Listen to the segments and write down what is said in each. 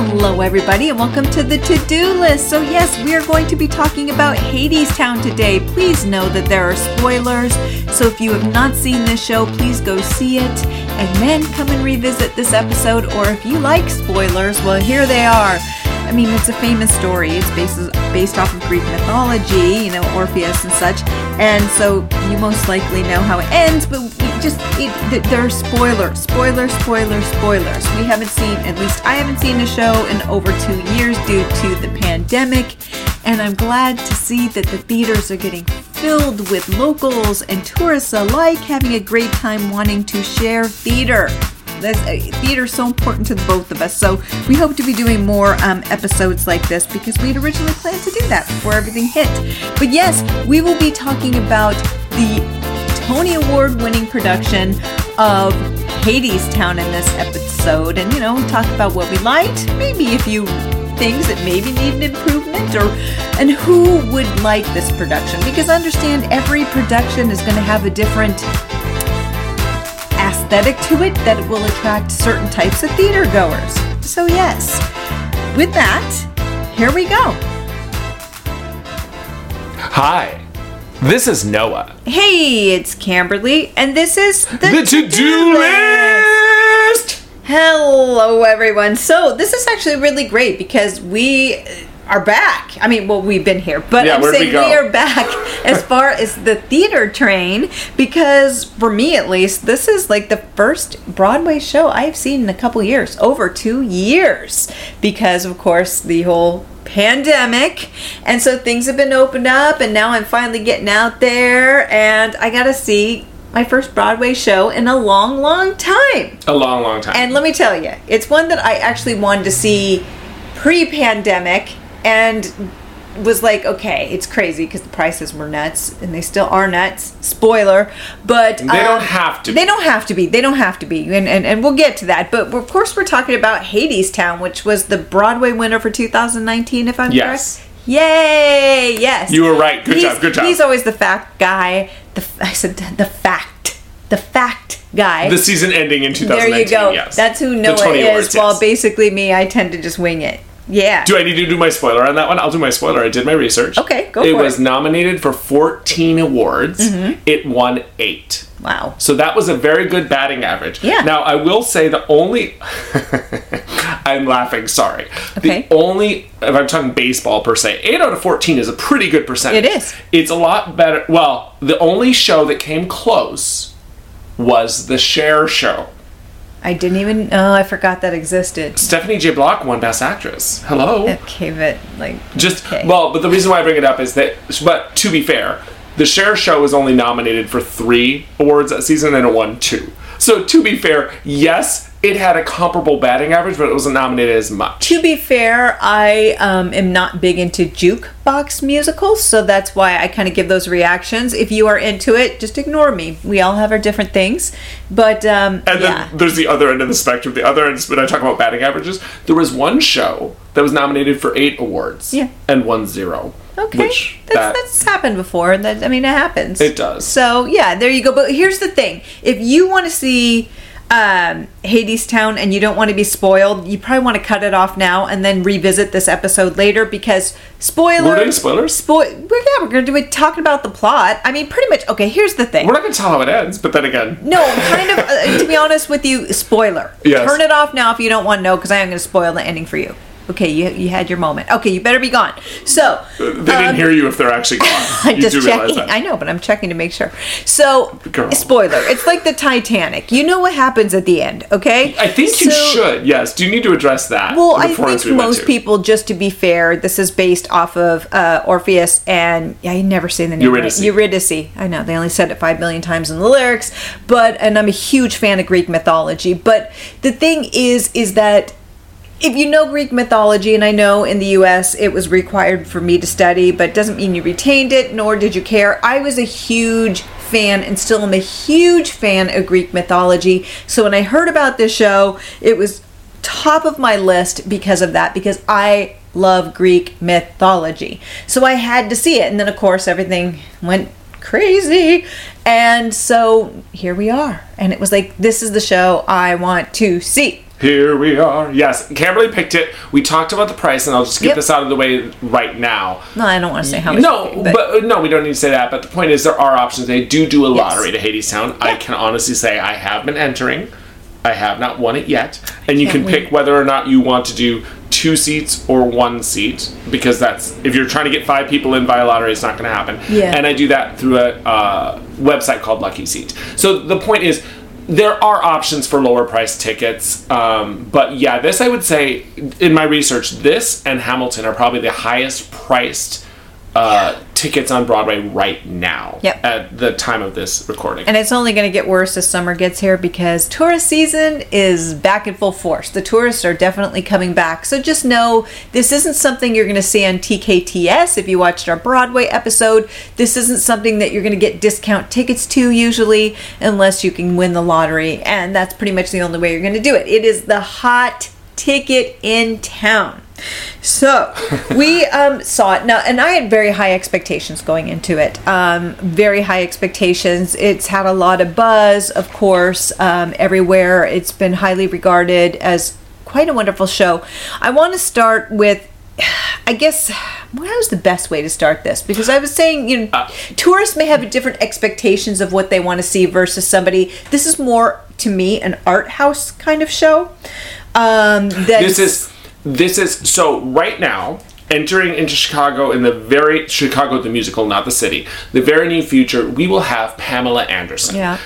Hello, everybody, and welcome to the to do list. So, yes, we are going to be talking about Hadestown today. Please know that there are spoilers. So, if you have not seen this show, please go see it and then come and revisit this episode. Or if you like spoilers, well, here they are. I mean, it's a famous story. It's based, based off of Greek mythology, you know, Orpheus and such. And so you most likely know how it ends, but just, it, there are spoilers, spoilers, spoilers, spoilers. We haven't seen, at least I haven't seen a show in over two years due to the pandemic. And I'm glad to see that the theaters are getting filled with locals and tourists alike having a great time wanting to share theater. This, uh, theater is so important to both of us. So we hope to be doing more um, episodes like this because we had originally planned to do that before everything hit. But yes, we will be talking about the Tony Award winning production of Hadestown in this episode and, you know, talk about what we liked, maybe a few things that maybe need an improvement or and who would like this production because understand every production is going to have a different aesthetic to it that it will attract certain types of theater goers. So, yes, with that, here we go. Hi, this is Noah. Hey, it's Camberley, and this is the, The to do list! Hello, everyone. So, this is actually really great because we are back. I mean, well, we've been here, but Yeah, I'm where'd we saying we are back as far as the theater train because, for me at least, this is like the first Broadway show I've seen in a couple years, over two years, because of course the whole pandemic and so things have been opened up and now i'm finally getting out there and i gotta see my first broadway show in a long long time A long, long time. and let me tell you, it's one that I actually wanted to see pre-pandemic and was like, okay, it's crazy because the prices were nuts and they still are nuts. Spoiler, but They don't um, have to They be. don't have to be. They don't have to be, and and, and we'll get to that. But of course, we're talking about Hadestown, which was the Broadway winner for 2019, if I'm Yes. correct. Yay! Yes, You were right. Good He's- job, good job. He's always the fact guy. The I said the fact, the fact guy. the season ending in 2019. There you go. Yes. That's who Noah is. Awards, While yes. basically me, I tend to just wing it. Yeah. Do I need to do my spoiler on that one? I'll do my spoiler. I did my research. Okay, go It for was it. Mm-hmm. nominated for 14 awards. It won eight. wow. So that was a very good batting average. Yeah. Now I will say the only I'm laughing, sorry. Okay. The only if I'm talking baseball per se, 8 out of 14 is a pretty good percentage. It is. It's a lot better. Well, the only show that came close was the Cher show. I didn't even. Oh, I forgot that existed. Stephanie J. Block won Best Actress. Hello. Okay, but like. Just okay. well, but the reason why I bring it up is that, but to be fair, the Cher show was only nominated for three awards that season, and it won two. So to be fair, yes, it had a comparable batting average, but it wasn't nominated as much. To be fair, I um, am not big into jukebox musicals, so that's why I kind of give those reactions. If you are into it, just ignore me. We all have our different things, but um, And yeah. then there's the other end of the spectrum. The other end when I talk about batting averages. There was one show that was nominated for eight awards, Yeah. and won zero. Okay, which that's, that that's happened before. That I mean, it happens. It does. So yeah, there you go. But here's the thing: if you want to see um, Hadestown and you don't want to be spoiled, you probably want to cut it off now and then revisit this episode later because spoiler. We're doing spoilers? Spoil. We're, yeah, we're gonna do it talking about the plot. I mean, pretty much. Okay, here's the thing. we're not going to tell how it ends, but then again, No, kind of. Uh, to be honest with you, spoiler. Yes. Turn it off now if you don't want to know, because I am going to spoil the ending for you. Okay, you you had your moment. Okay, you better be gone. So they didn't hear you if they're actually gone. I'm just checking. I know, but I'm checking to make sure. So, Girl. spoiler. It's like the Titanic. You know what happens at the end, okay? I think you should. Yes. Do you need to address that? Well, I think we most people, just to be fair, this is based off of uh, Orpheus and yeah, I never say the name right. Eurydice. Eurydice. I know they only said it five million times in the lyrics, but and I'm a huge fan of Greek mythology. But the thing is, is that if you know Greek mythology, and I know in the US it was required for me to study, but doesn't mean you retained it, nor did you care. I was a huge fan and still am a huge fan of Greek mythology. So when I heard about this show, it was top of my list because of that, because I love Greek mythology. So I had to see it. And then, of course, everything went crazy. And so here we are. And it was like, this is the show I want to see. Here we are. Yes, Camberley picked it. We talked about the price, and I'll just get Yep. this out of the way right now. No, I don't want to say how much. No, but, but, no, we don't need to say that. But the point is, there are options. They do do a Yes. lottery to Hadestown. I can honestly say I have been entering. I have not won it yet, and you Can't can wait. pick whether or not you want to do two seats or one seat because that's if you're trying to get five people in via lottery, it's not going to happen. Yeah. And I do that through a uh, website called Lucky Seat. So the point is. There are options for lower price tickets, um, but yeah, this I would say in my research, this and Hamilton are probably the highest priced uh, tickets on Broadway right now Yep. at the time of this recording. And it's only going to get worse as summer gets here because tourist season is back in full force. The tourists are definitely coming back. So just know this isn't something you're going to see on TKTS if you watched our Broadway episode. This isn't something that you're going to get discount tickets to usually unless you can win the lottery. And that's pretty much the only way you're going to do it. It is the hot ticket in town. So we um, saw it now, and I had very high expectations going into it. Um, very high expectations. It's had a lot of buzz, of course, um, everywhere. It's been highly regarded as quite a wonderful show. I want to start with. I guess what was the best way to start this? Because I was saying, you know, tourists may have different expectations of what they want to see versus somebody. This is more to me an art house kind of show. Um, this is this is so right now entering into Chicago in the very Chicago the musical, not the city. The very near future, we will have Pamela Anderson. Yeah.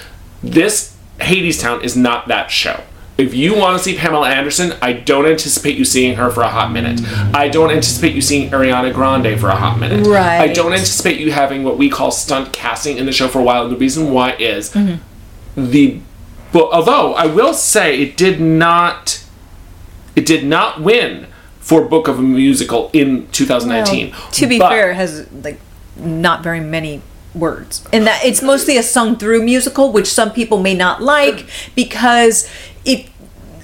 This Hadestown is not that show. If you want to see Pamela Anderson, I don't anticipate you seeing her for a hot minute. I don't anticipate you seeing Ariana Grande for a hot minute. Right. I don't anticipate you having what we call stunt casting in the show for a while. And the reason why is Mm-hmm. the well, although I will say it did not it did not win for Book of a Musical in 2019. Well, to be But- fair, it has like not very many words, and that it's mostly a sung-through musical, which some people may not like because if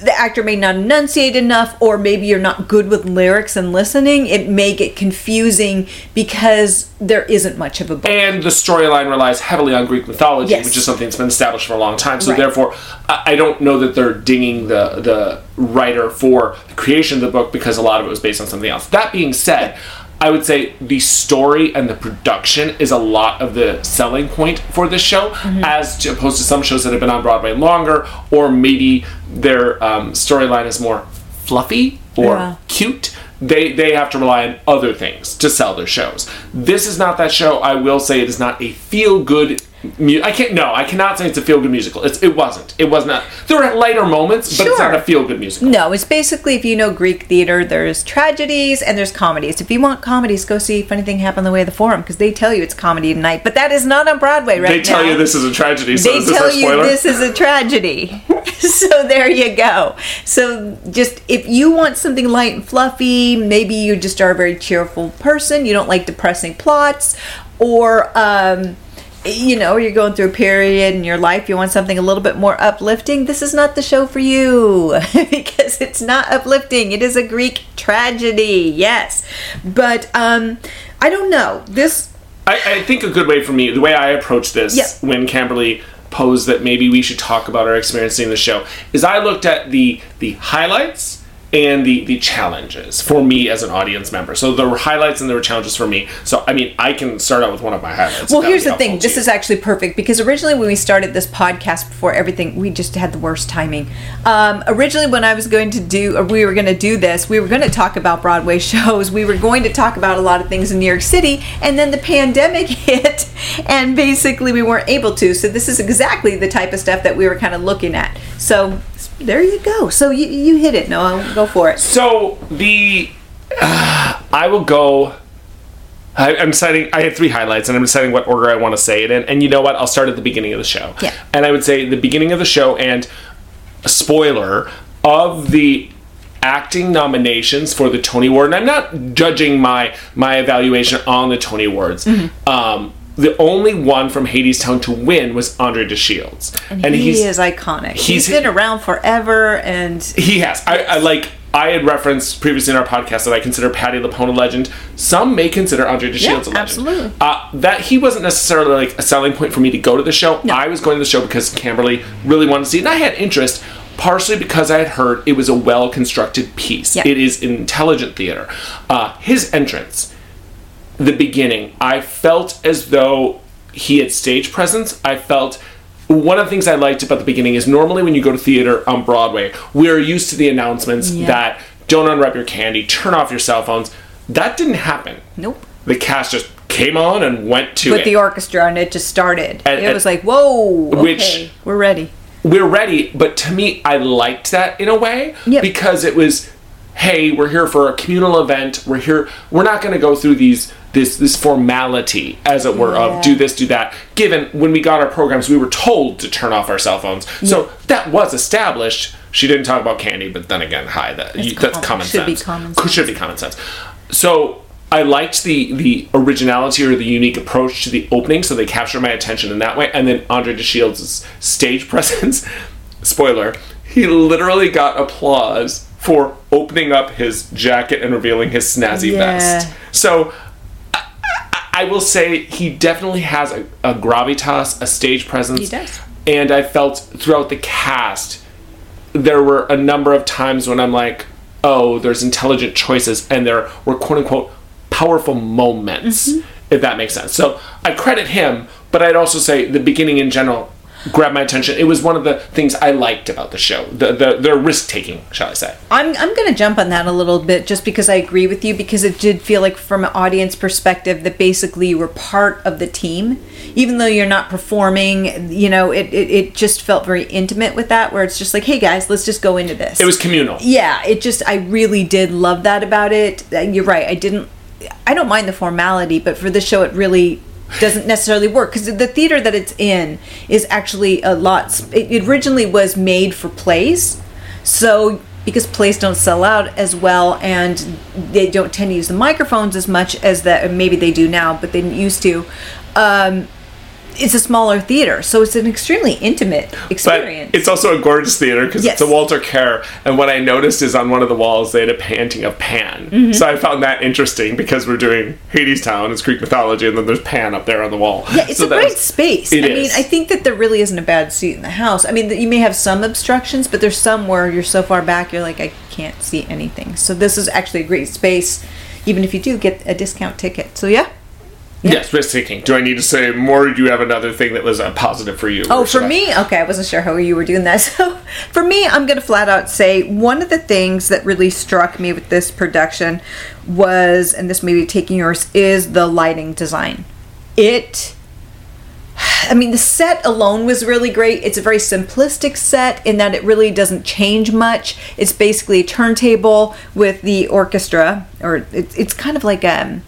the actor may not enunciate enough, or maybe you're not good with lyrics and listening, it may get confusing because there isn't much of a book. and the storyline relies heavily on Greek mythology, Yes. which is something that's been established for a long time. So Right. therefore, I I don't know that they're dinging the the writer for the creation of the book because a lot of it was based on something else. That being said. I would say the story and the production is a lot of the selling point for this show, Mm-hmm. as to opposed to some shows that have been on Broadway longer, or maybe their um, storyline is more fluffy or Yeah. cute. They they have to rely on other things to sell their shows. This is not that show. I will say it is not a feel good. Mu- I can't. No, I cannot say it's a feel good musical. It's, it wasn't. It was not. There were lighter moments, but it's Sure. not a feel good musical. No, it's basically if you know Greek theater, there's tragedies and there's comedies. If you want comedies, go see Funny Thing Happen the Way of the Forum because they tell you it's comedy tonight. But that is not on Broadway right now. They tell you this is a tragedy. So they is this tell our you spoiler? this is a tragedy. so there you go. So just if you want something light and fluffy, maybe you just are a very cheerful person, you don't like depressing plots, or um, you know, you're going through a period in your life, you want something a little bit more uplifting, this is not the show for you because it's not uplifting. It is a Greek tragedy, yes. But um, I don't know. This I, I think a good way for me, the way I approach this Yeah. when Camberley posed that maybe we should talk about our experience seeing the show, is I looked at the the highlights and the the challenges for me as an audience member. So there were highlights and there were challenges for me. So I mean, I can start out with one of my highlights. Well, here's the thing. This is actually perfect because originally when we started this podcast before everything, we just had the worst timing. Um, originally, when I was going to do, or we were going to do this, we were going to talk about Broadway shows. We were going to talk about a lot of things in New York City, and then the pandemic hit, and basically we weren't able to. So this is exactly the type of stuff that we were kind of looking at. So there you go. So you you hit it, Noah. Go for it. So the uh, I will go. I, I'm deciding. I had three highlights, and I'm deciding what order I want to say it in. And you know what? I'll start at the beginning of the show. Yeah. And I would say the beginning of the show, and a spoiler of the acting nominations for the Tony Award. And I'm not judging my my evaluation on the Tony Awards. Mm-hmm. Um, the only one from Hadestown to win was Andre DeShields, And, he is iconic. he's he's- been around forever, and He has. I, I like. I had referenced previously in our podcast that I consider Patti LuPone a legend. Some may consider Andre DeShields Yeah, a legend. absolutely. Uh, that he wasn't necessarily like a selling point for me to go to the show. I was going to the show because Camberley really wanted to see it, and I had interest. partially because I had heard it was a well constructed piece. Yeah. It is intelligent theater. Uh, his entrance, the beginning, I felt as though he had stage presence. I felt one of the things I liked about the beginning is normally when you go to theater on Broadway, we're used to the announcements Yeah. that don't unwrap your candy, turn off your cell phones. That didn't happen. Nope. The cast just came on and went to With it. the orchestra, and it just started. And- it and- was like, whoa, Which- okay, we're ready. we're ready but to me i liked that in a way because it was hey we're here for a communal event. We're here we're not going to go through these this this formality as it were Yeah. of do this do that given when we got our programs we were told to turn off our cell phones. So that was established. She didn't talk about candy but then again hi that you, that's com- common should be sense. common Could- should be common sense. So I liked the the originality or the unique approach to the opening, so they captured my attention in that way. And then Andre DeShields' stage presence, spoiler, he literally got applause for opening up his jacket and revealing his snazzy Yeah. vest. So I, I- will say he definitely has a, a gravitas, a stage presence. He does. And I felt throughout the cast, there were a number of times when I'm like, oh, there's intelligent choices, and there were quote unquote powerful moments, Mm-hmm. if that makes sense. So I credit him, but I'd also say the beginning in general grabbed my attention. It was one of the things I liked about the show, the the, the risk taking, shall I say? I'm, I'm going to jump on that a little bit just because I agree with you because it did feel like from an audience perspective that basically you were part of the team even though you're not performing you know it, it, it just felt very intimate with that where it's just like hey guys let's just go into this It was communal. yeah it just i really did love that about it you're right i didn't i don't mind the formality but for this show it really doesn't necessarily work because the theater that it's in is actually a lot it originally was made for plays so because plays don't sell out as well and they don't tend to use the microphones as much as that maybe they do now but they didn't used to um, it's a smaller theater so it's an extremely intimate But experience it's also a gorgeous theater because Yes. it's a Walter Kerr. And what I noticed is on one of the walls they had a painting of Pan. Mm-hmm. So I found that interesting because we're doing Hadestown, it's Greek mythology, and then there's Pan up there on the wall. Yeah, it's So a great was- space. It I mean. I think that there really isn't a bad seat in the house. I mean, you may have some obstructions, but there's some where you're so far back, you're like, I can't see anything. So this is actually a great space, even if you do get a discount ticket. So yeah. Yes, risk taking. Do I need to say more? Or do you have another thing that was a positive for you? Oh, for I- me, okay, I wasn't sure how you were doing that. So, for me, I'm going to flat out say one of the things that really struck me with this production was, and this may be taking yours, is the lighting design. It, I mean, the set alone was really great. It's a very simplistic set in that it really doesn't change much. It's basically a turntable with the orchestra, or it, it's kind of like um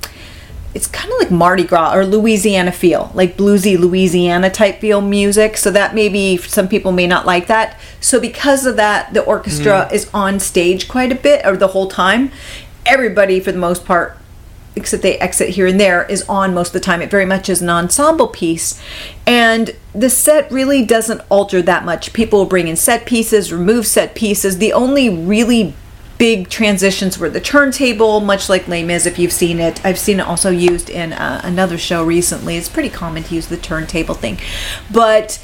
it's kind of like Mardi Gras or Louisiana feel, like bluesy Louisiana type feel music. So that maybe some people may not like that. So because of that, the orchestra mm. is on stage quite a bit or the whole time. Everybody, for the most part, except they exit here and there, is on most of the time. It very much is an ensemble piece. And the set really doesn't alter that much. People will bring in set pieces, remove set pieces. The only really big transitions were the turntable, much like Les Mis, if you've seen it. I've seen it also used in uh, another show recently. It's pretty common to use the turntable thing. But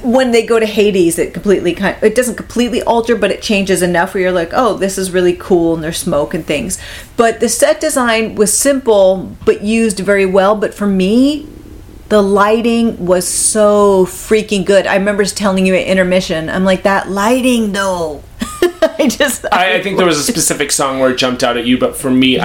when they go to Hades, it completely kind it doesn't completely alter, but it changes enough where you're like, oh, this is really cool, and there's smoke and things. But the set design was simple, but used very well. But for me, the lighting was so freaking good. I remember telling you at intermission, I'm like, that lighting though. I just I, I think there was a specific song where it jumped out at you, but for me, yeah,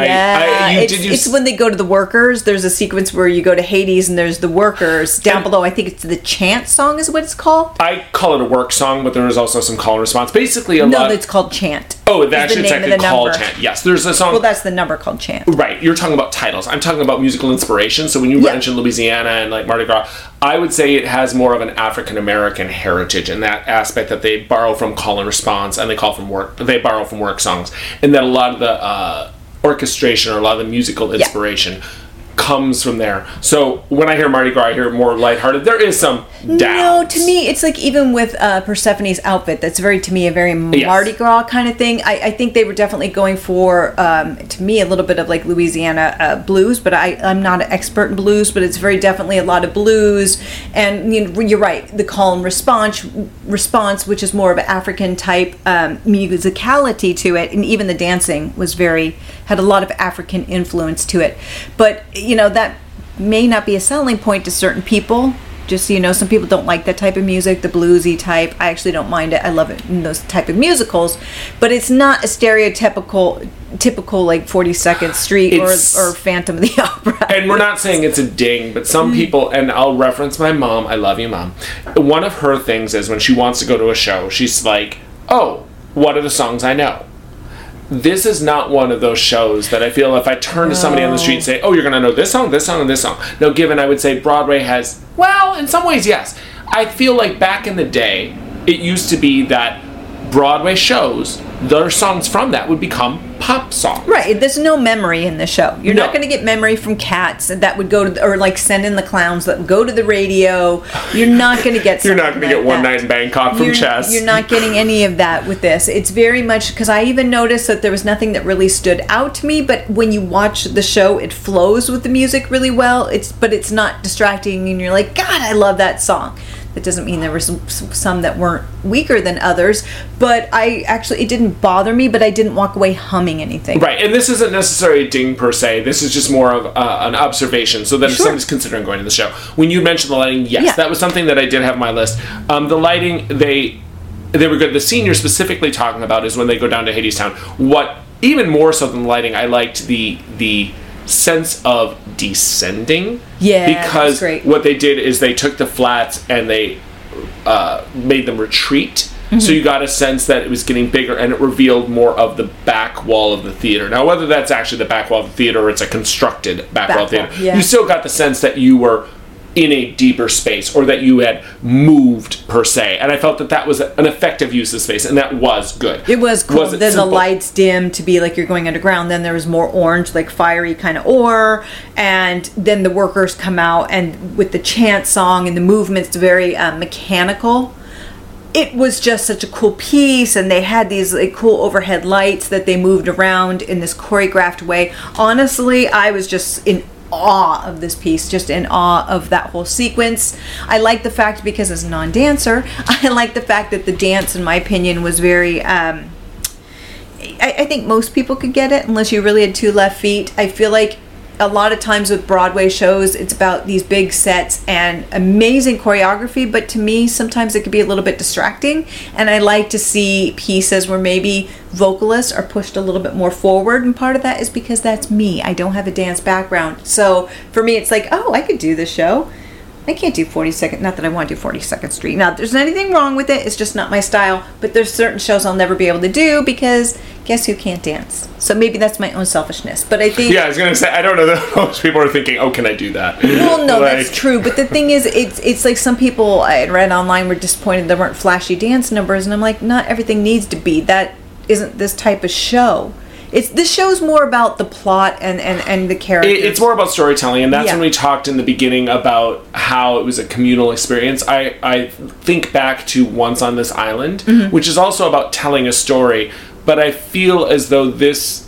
I, I you it's, did you it's when they go to the workers. There's a sequence where you go to Hades and there's the workers down And- below. I think it's the chant song is what it's called. I call it a work song, but there is also some call and response. Basically, a No, lot. it's called chant. oh, the actually, it's name of actually the called number. chant. Yes, there's a song. Well, that's the number called chant. Right, you're talking about titles. I'm talking about musical inspiration. So when you Yeah. mention Louisiana and like Mardi Gras, I would say it has more of an African American heritage in that aspect that they borrow from call and response and they call from work. They borrow from work songs, and that a lot of the uh, orchestration or a lot of the musical inspiration comes from there. So when I hear Mardi Gras, I hear more lighthearted. There is some No, to me, it's like even with uh, Persephone's outfit, that's very, to me, a very Yes. Mardi Gras kind of thing. I, I think they were definitely going for, um, to me, a little bit of like Louisiana uh, blues, but I, I'm not an expert in blues, but it's very definitely a lot of blues. And you know, you're right, the call and response, response, which is more of an African type um, musicality to it, and even the dancing was very had a lot of African influence to it. But you know that may not be a selling point to certain people. Just so you know, some people don't like that type of music, the bluesy type. I actually don't mind it. I love it in those type of musicals, but it's not a stereotypical, typical like Forty Second Street or, or Phantom of the Opera. and we're not saying it's a ding, but some mm. people, and I'll reference my mom. I love you, mom. One of her things is when she wants to go to a show, she's like, "Oh, what are the songs I know?" This is not one of those shows that I feel if I turn to somebody on the street and say, "Oh, you're gonna know this song, this song, and this song." No, given I would say Broadway has, well, in some ways, yes. I feel like back in the day, it used to be that Broadway shows, their songs from that would become pop songs. Right, there's no memory in the show. You're No. not going to get memory from cats that would go to, the, or like send in the clowns that would go to the radio. You're not going to get. You're not going to get one that. night in Bangkok from you're, Chess. You're not getting any of that with this. It's very much because I even noticed that there was nothing that really stood out to me. But when you watch the show, it flows with the music really well. It's but it's not distracting, and you're like, God, I love that song. That doesn't mean there were some, some that weren't weaker than others, but I actually it didn't bother me. But I didn't walk away humming anything. Right, and this isn't necessarily a ding per se. This is just more of uh, an observation. So that if Sure. somebody's considering going to the show, when you mentioned the lighting, yes, Yeah. that was something that I did have on my list. Um, the lighting, they they were good. The scene you're specifically talking about is when they go down to Hadestown. What even more so than the lighting, I liked the the sense of descending. Yeah, because what they did is they took the flats and they uh, made them retreat. Mm-hmm. So you got a sense that it was getting bigger, and it revealed more of the back wall of the theater. Now, whether that's actually the back wall of the theater or it's a constructed back, wall Back wall, theater, yeah. you still got the sense that you were in a deeper space or that you had moved per se. And I felt that that was an effective use of space, and that was good. It was cool. Was it then the lights dimmed to be like you're going underground. Then there was more orange, like fiery kind of ore. And then the workers come out and with the chant song and the movements very uh, mechanical. It was just such a cool piece, and they had these like cool overhead lights that they moved around in this choreographed way. Honestly, I was just in awe of this piece, just in awe of that whole sequence. I like the fact because as a non-dancer, I like the fact that the dance, in my opinion, was very. Um, I, I think most people could get it unless you really had two left feet. I feel like a lot of times with Broadway shows, it's about these big sets and amazing choreography, but to me, sometimes it could be a little bit distracting. And I like to see pieces where maybe vocalists are pushed a little bit more forward. And part of that is because that's me. I don't have a dance background. So for me, it's like, oh, I could do this show. I can't do 42nd, not that I want to do 42nd Street. Now, there's anything wrong with it, it's just not my style. But there's certain shows I'll never be able to do because guess who can't dance? So maybe that's my own selfishness. But I think. Yeah, I was gonna say I don't know that most people are thinking, "Oh, can I do that?" Well, no, Like- that's true. But the thing is, it's it's like some people I read online were disappointed there weren't flashy dance numbers, and I'm like, not everything needs to be. That isn't this type of show. It's this show's more about the plot and and and the characters. It- it's more about storytelling, and that's Yeah. when we talked in the beginning about how it was a communal experience. I, I think back to Once on This Island, Mm-hmm. which is also about telling a story, but I feel as though this,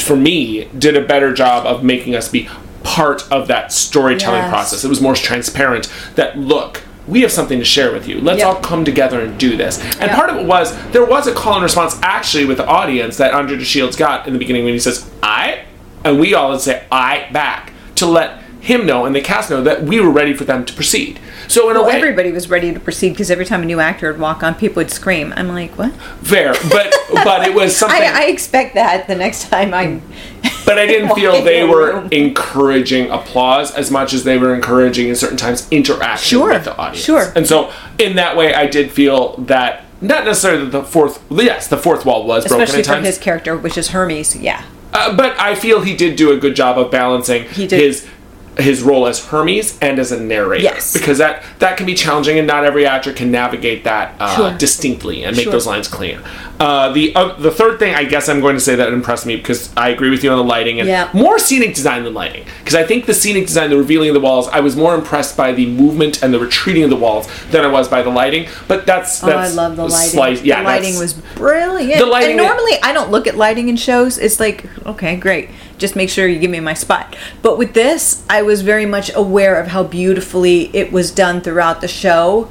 for me, did a better job of making us be part of that storytelling Yes. process. It was more transparent that, look, we have something to share with you. Let's Yeah. all come together and do this. And Yeah. part of it was there was a call and response actually with the audience that Andre de Shields got in the beginning when he says, I, and we all would say, I back to let him know and the cast know that we were ready for them to proceed. So in well, a way, everybody was ready to proceed because every time a new actor would walk on, people would scream. I'm like, what? fair, but but it was something. I, I expect that the next time I'm. but I didn't feel they were room. encouraging applause as much as they were encouraging in certain times interaction Sure, with the audience. sure. And so in that way, I did feel that not necessarily that the fourth, yes, the fourth wall was broken Especially at for his character, which is Hermes. Yeah. Uh, but I feel he did do a good job of balancing his his role as Hermes and as a narrator. Yes. Because that that can be challenging, and not every actor can navigate that uh, Sure. distinctly and make Sure. those lines clean. Uh, the uh, the third thing I guess I'm going to say that impressed me because I agree with you on the lighting and Yeah. more scenic design than lighting because I think the scenic design, the revealing of the walls, I was more impressed by the movement and the retreating of the walls than I was by the lighting. But that's Oh, I love the lighting. slight- yeah, the lighting was brilliant. The lighting- and normally I don't look at lighting in shows. It's like, okay, great. Just make sure you give me my spot. But with this, I was very much aware of how beautifully it was done throughout the show.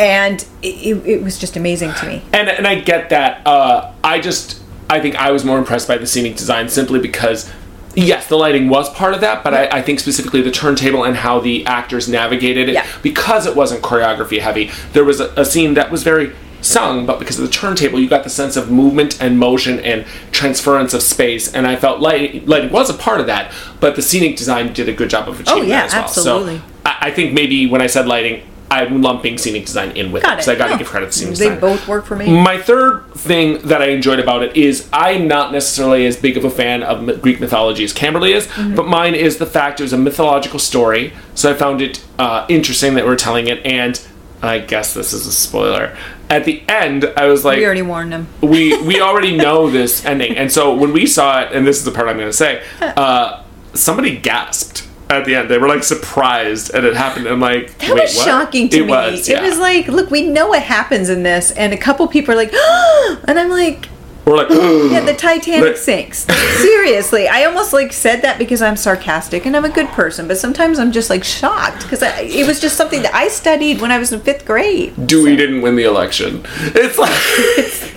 And it, it, was just amazing to me. and and I get that. Uh, I just I think I was more impressed by the scenic design simply because. Yes, the lighting was part of that, but I, I think specifically the turntable and how the actors navigated it Yeah. because it wasn't choreography heavy. There was a, a scene that was very sung, but because of the turntable, you got the sense of movement and motion and transference of space. And I felt lighting, lighting was a part of that, but the scenic design did a good job of achieving Oh, yeah, that as well. absolutely. So I, I think maybe when I said lighting, I'm lumping scenic design in with Got it because. I got to No. give credit to scenic They design. both work for me. My third thing that I enjoyed about it is I'm not necessarily as big of a fan of Greek mythology as Camberley is, Mm-hmm. but mine is the fact it was a mythological story. So I found it uh, interesting that we're telling it, and I guess this is a spoiler. At the end, I was like, We already warned them. we we already know this ending, and so when we saw it, and this is the part I'm going to say, uh, somebody gasped at the end. They were like surprised, and it happened. And like, That wait, was what? shocking to it me. Was, It was like, look, we know what happens in this, and a couple people are like, and I'm like, we're like, yeah, the Titanic sinks. Seriously, I almost like said that because I'm sarcastic and I'm a good person, but sometimes I'm just like shocked because it was just something that I studied when I was in fifth grade. Dewey didn't win the election. It's like.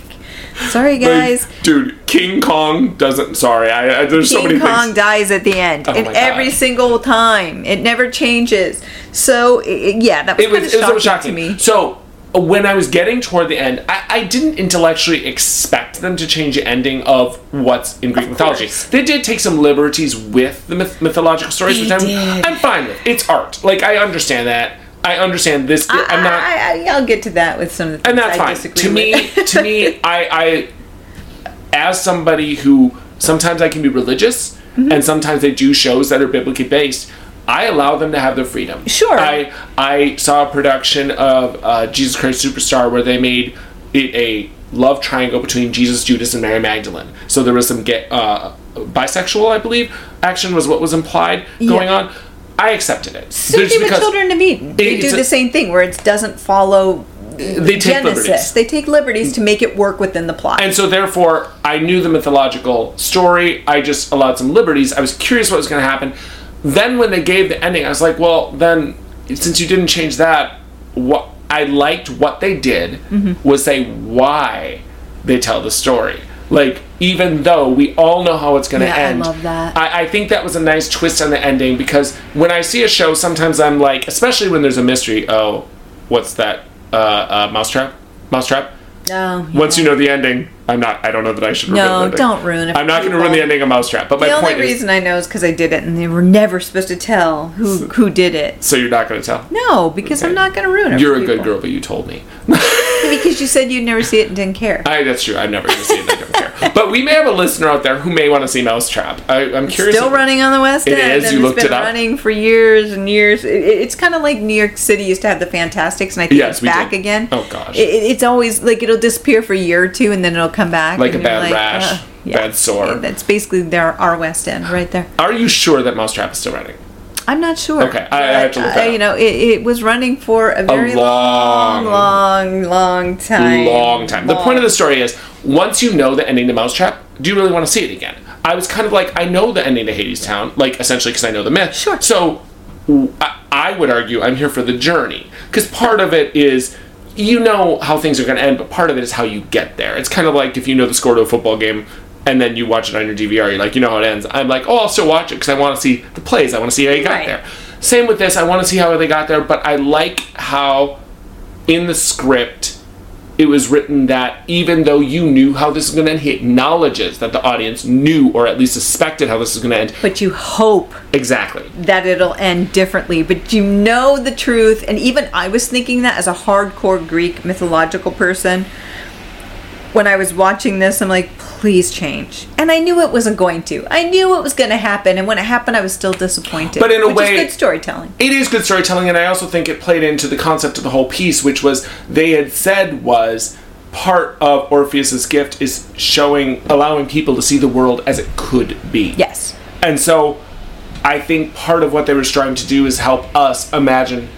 Sorry, guys. Like, dude, King Kong doesn't. Sorry, I, I there's so many. King Kong things. dies at the end, Oh and every single time it never changes. So i- i- yeah, that was, It was, kind was of shocking, shocking to me. So when I was getting toward the end, I, I didn't intellectually expect them to change the ending of what's in Greek mythology. course. They did take some liberties with the myth- mythological stories, They which I'm, did. I'm fine with. It's art. Like I understand that. I understand this. I, I'm not. I, I, I'll get to that with some of the and that's I fine. To me, to me, I, I, as somebody who sometimes I can be religious, Mm-hmm. and sometimes they do shows that are biblically based. I allow them to have their freedom. Sure. I I saw a production of uh, Jesus Christ Superstar where they made it a love triangle between Jesus, Judas, and Mary Magdalene. So there was some gay, uh, bisexual, I believe, action was what was implied going Yeah. on. I accepted it. Just thing with Children to Eden. They do a- the same thing where it doesn't follow They take Genesis. liberties. They take liberties to make it work within the plot. And so, therefore, I knew the mythological story. I just allowed some liberties. I was curious what was going to happen. Then, when they gave the ending, I was like, well, then, since you didn't change that, what I liked what they did was say why they tell the story. Like, even though we all know how it's going to Yeah, I end. love that. I, I think that was a nice twist on the ending because when I see a show, sometimes I'm like, especially when there's a mystery, oh, what's that? Uh, uh, mousetrap? Mousetrap? Oh, Once you know the ending, I'm not. I don't know that I should. No, reveal don't ruin it I'm not going to ruin the ending of Mousetrap. But the my only point is, reason I know is because I did it, and they were never supposed to tell who who did it. so you're not going to tell. No, because I'm not going to ruin it. You're a good girl, but you told me. because you said you'd never see it and didn't care. I, that's true. I've never going to see it. I don't care. But we may have a listener out there who may want to see Mousetrap. I, I'm curious. Still if- running on the West It End. is? and You it's looked been it up? running for years and years. It, it- it's kind of like New York City used to have the Fantasticks, and I think Yes, it's back did. again. Oh, gosh. It, it- it's always like it'll disappear for a year or two, and then it'll come back. Like a bad rash, "Ugh." bad sore. That's basically their our West End right there. Are you sure that Mousetrap is still running? I'm not sure. Okay, I- I have to look that uh, You know, it, it was running for a very long- long, long, long time. long time. The point of the story is once you know the ending to Mousetrap, do you really want to see it again? I was kind of like, I know the ending to Hadestown, like essentially because I know the myth. Sure. So I, I would argue I'm here for the journey because part of it is you know how things are going to end, but part of it is how you get there. It's kind of like if you know the score to a football game. And then you watch it on your DVR. You're like, you know how it ends. I'm like, oh, I'll still watch it because I want to see the plays. I want to see how you got Right. there. Same with this. I want to see how they got there, but I like how in the script it was written that even though you knew how this is going to end, he acknowledges that the audience knew or at least suspected how this is going to end. But you hope Exactly. that it'll end differently. But you know the truth, and even I was thinking that as a hardcore Greek mythological person. When I was watching this, I'm like, please change. And I knew it wasn't going to. I knew it was going to happen, and when it happened, I was still disappointed. But in a way- is good storytelling. It is good storytelling, and I also think it played into the concept of the whole piece, which was they had said was part of Orpheus's gift is showing, allowing people to see the world as it could be. Yes. And so I think part of what they were trying to do is help us imagine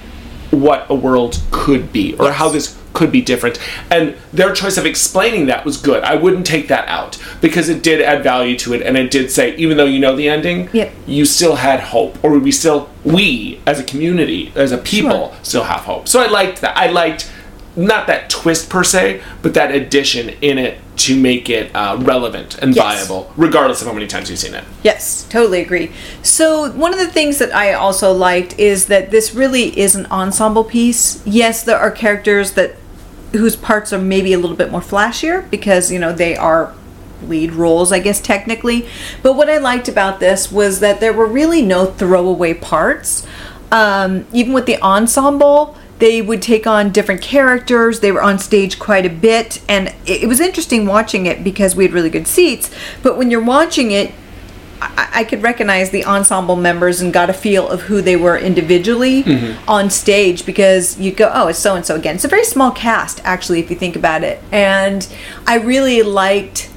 what a world could be or Yes. how this could be different. And their choice of explaining that was good. I wouldn't take that out because it did add value to it and it did say even though you know the ending, Yep. you still had hope or we still we as a community, as a people Sure. still have hope. So I liked that. I liked not that twist per se, but that addition in it to make it uh, relevant and Yes. viable, regardless of how many times you've seen it. Yes, totally agree. So, one of the things that I also liked is that this really is an ensemble piece. Yes, there are characters that whose parts are maybe a little bit more flashier because, you know, they are lead roles, I guess technically. But what I liked about this was that there were really no throwaway parts. Um, even with the ensemble, they would take on different characters. They were on stage quite a bit, and it, it was interesting watching it because we had really good seats. But when you're watching it, I, I could recognize the ensemble members and got a feel of who they were individually on stage because you go, oh, it's so and so again. It's a very small cast, actually, if you think about it. And I really liked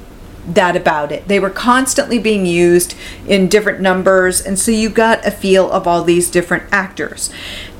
that about it. They were constantly being used in different numbers, and so you got a feel of all these different actors.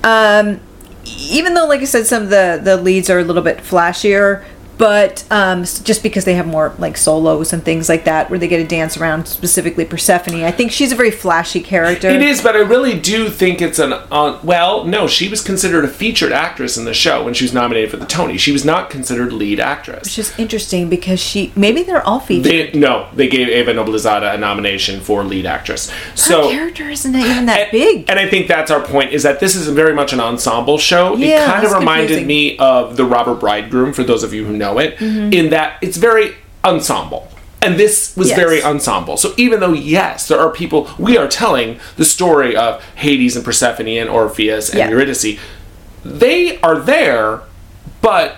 Um, even though, like I said, some of the the leads are a little bit flashier, but um, just because they have more like solos and things like that, where they get to dance around, specifically Persephone, I think she's a very flashy character. It is, but I really do think it's an on. well, no, she was considered a featured actress in the show when she was nominated for the Tony. She was not considered lead actress. Which is interesting because she maybe they're all featured. They, no, they gave Eva Noblezada a nomination for lead actress. Her So character isn't even that and, big. and I think that's our point is that this is very much an ensemble show. Yeah, it kind of reminded confusing. me of The Robber Bridegroom, for those of you who know it, Mm-hmm. in that it's very ensemble. And this was Yes. very ensemble. So even though, yes, there are people, we are telling the story of Hades and Persephone and Orpheus and Yeah. Eurydice. They are there, but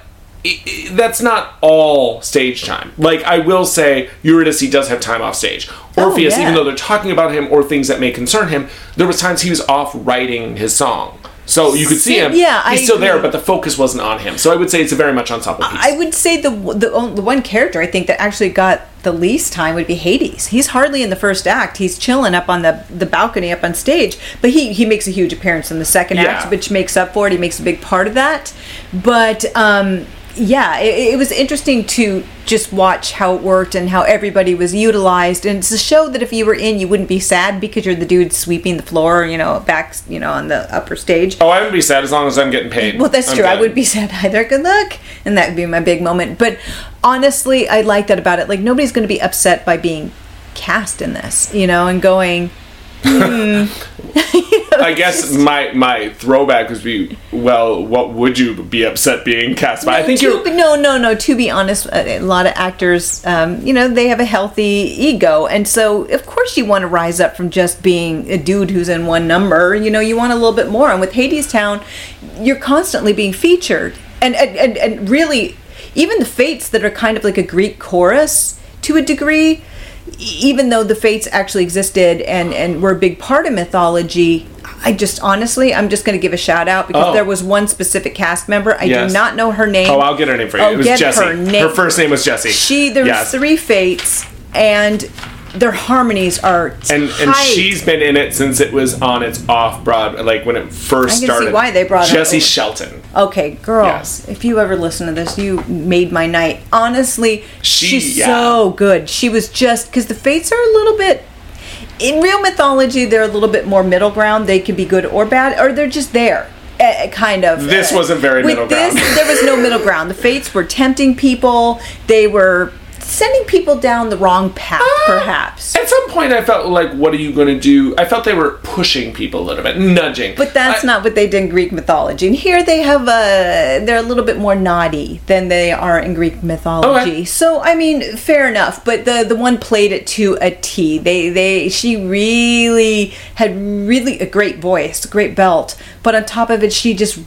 that's not all stage time. Like I will say, Eurydice does have time off stage. Oh, Orpheus, yeah. even though they're talking about him or things that may concern him, there was times he was off writing his song. So you could see him. yeah, he's I still there, but the focus wasn't on him. So I would say it's a very much ensemble piece. I would say the the, the one character I think that actually got the least time would be Hades. He's hardly in the first act. He's chilling up on the the balcony up on stage, but he he makes a huge appearance in the second Yeah. act, which makes up for it. He makes a big part of that. But um, yeah, it, it was interesting to just watch how it worked and how everybody was utilized. And it's a show that if you were in, you wouldn't be sad because you're the dude sweeping the floor, you know, back, you know, on the upper stage. oh, I wouldn't be sad as long as I'm getting paid. Well, that's I'm true. I would be sad either. Good luck, and that would be my big moment. But honestly, I like that about it. Like nobody's going to be upset by being cast in this, you know, and going. I guess my my throwback would be, well, what would you be upset being cast by? I think to, you're. no, no, no. To be honest, a, a lot of actors, um, you know, they have a healthy ego, and so of course you want to rise up from just being a dude who's in one number. You know, you want a little bit more. And with Hadestown, you're constantly being featured, and and and, and really, even the Fates that are kind of like a Greek chorus to a degree. Even though the fates actually existed and, and were a big part of mythology, I just honestly, I'm just going to give a shout out because Oh. there was one specific cast member. I Yes. do not know her name. Oh, I'll get her name for you. Oh, it was Jessie. her name. first name was Jessie. She there Yes. was three fates, and their harmonies are and and she's been in it since it was on its off broad like when it first I can see started. why they brought Jessie. Shelton. okay, girls, Yes. If you ever listen to this, you made my night. Honestly, She- she's yeah. so good. She was just because the fates are a little bit. In real mythology, they're a little bit more middle ground. They can be good or bad, or they're just there, eh, kind of. This Uh, wasn't very with middle this, ground. there was no middle ground. The fates were tempting people. They were sending people down the wrong path, Ah. perhaps. At some point, I felt like, what are you going to do? I felt they were pushing people a little bit, nudging. But that's I- not what they did in Greek mythology. And here they have a they're a little bit more naughty than they are in Greek mythology. Okay. So I mean, fair enough. But the the one played it to a T. They they she really had really a great voice, great belt. But on top of it, she just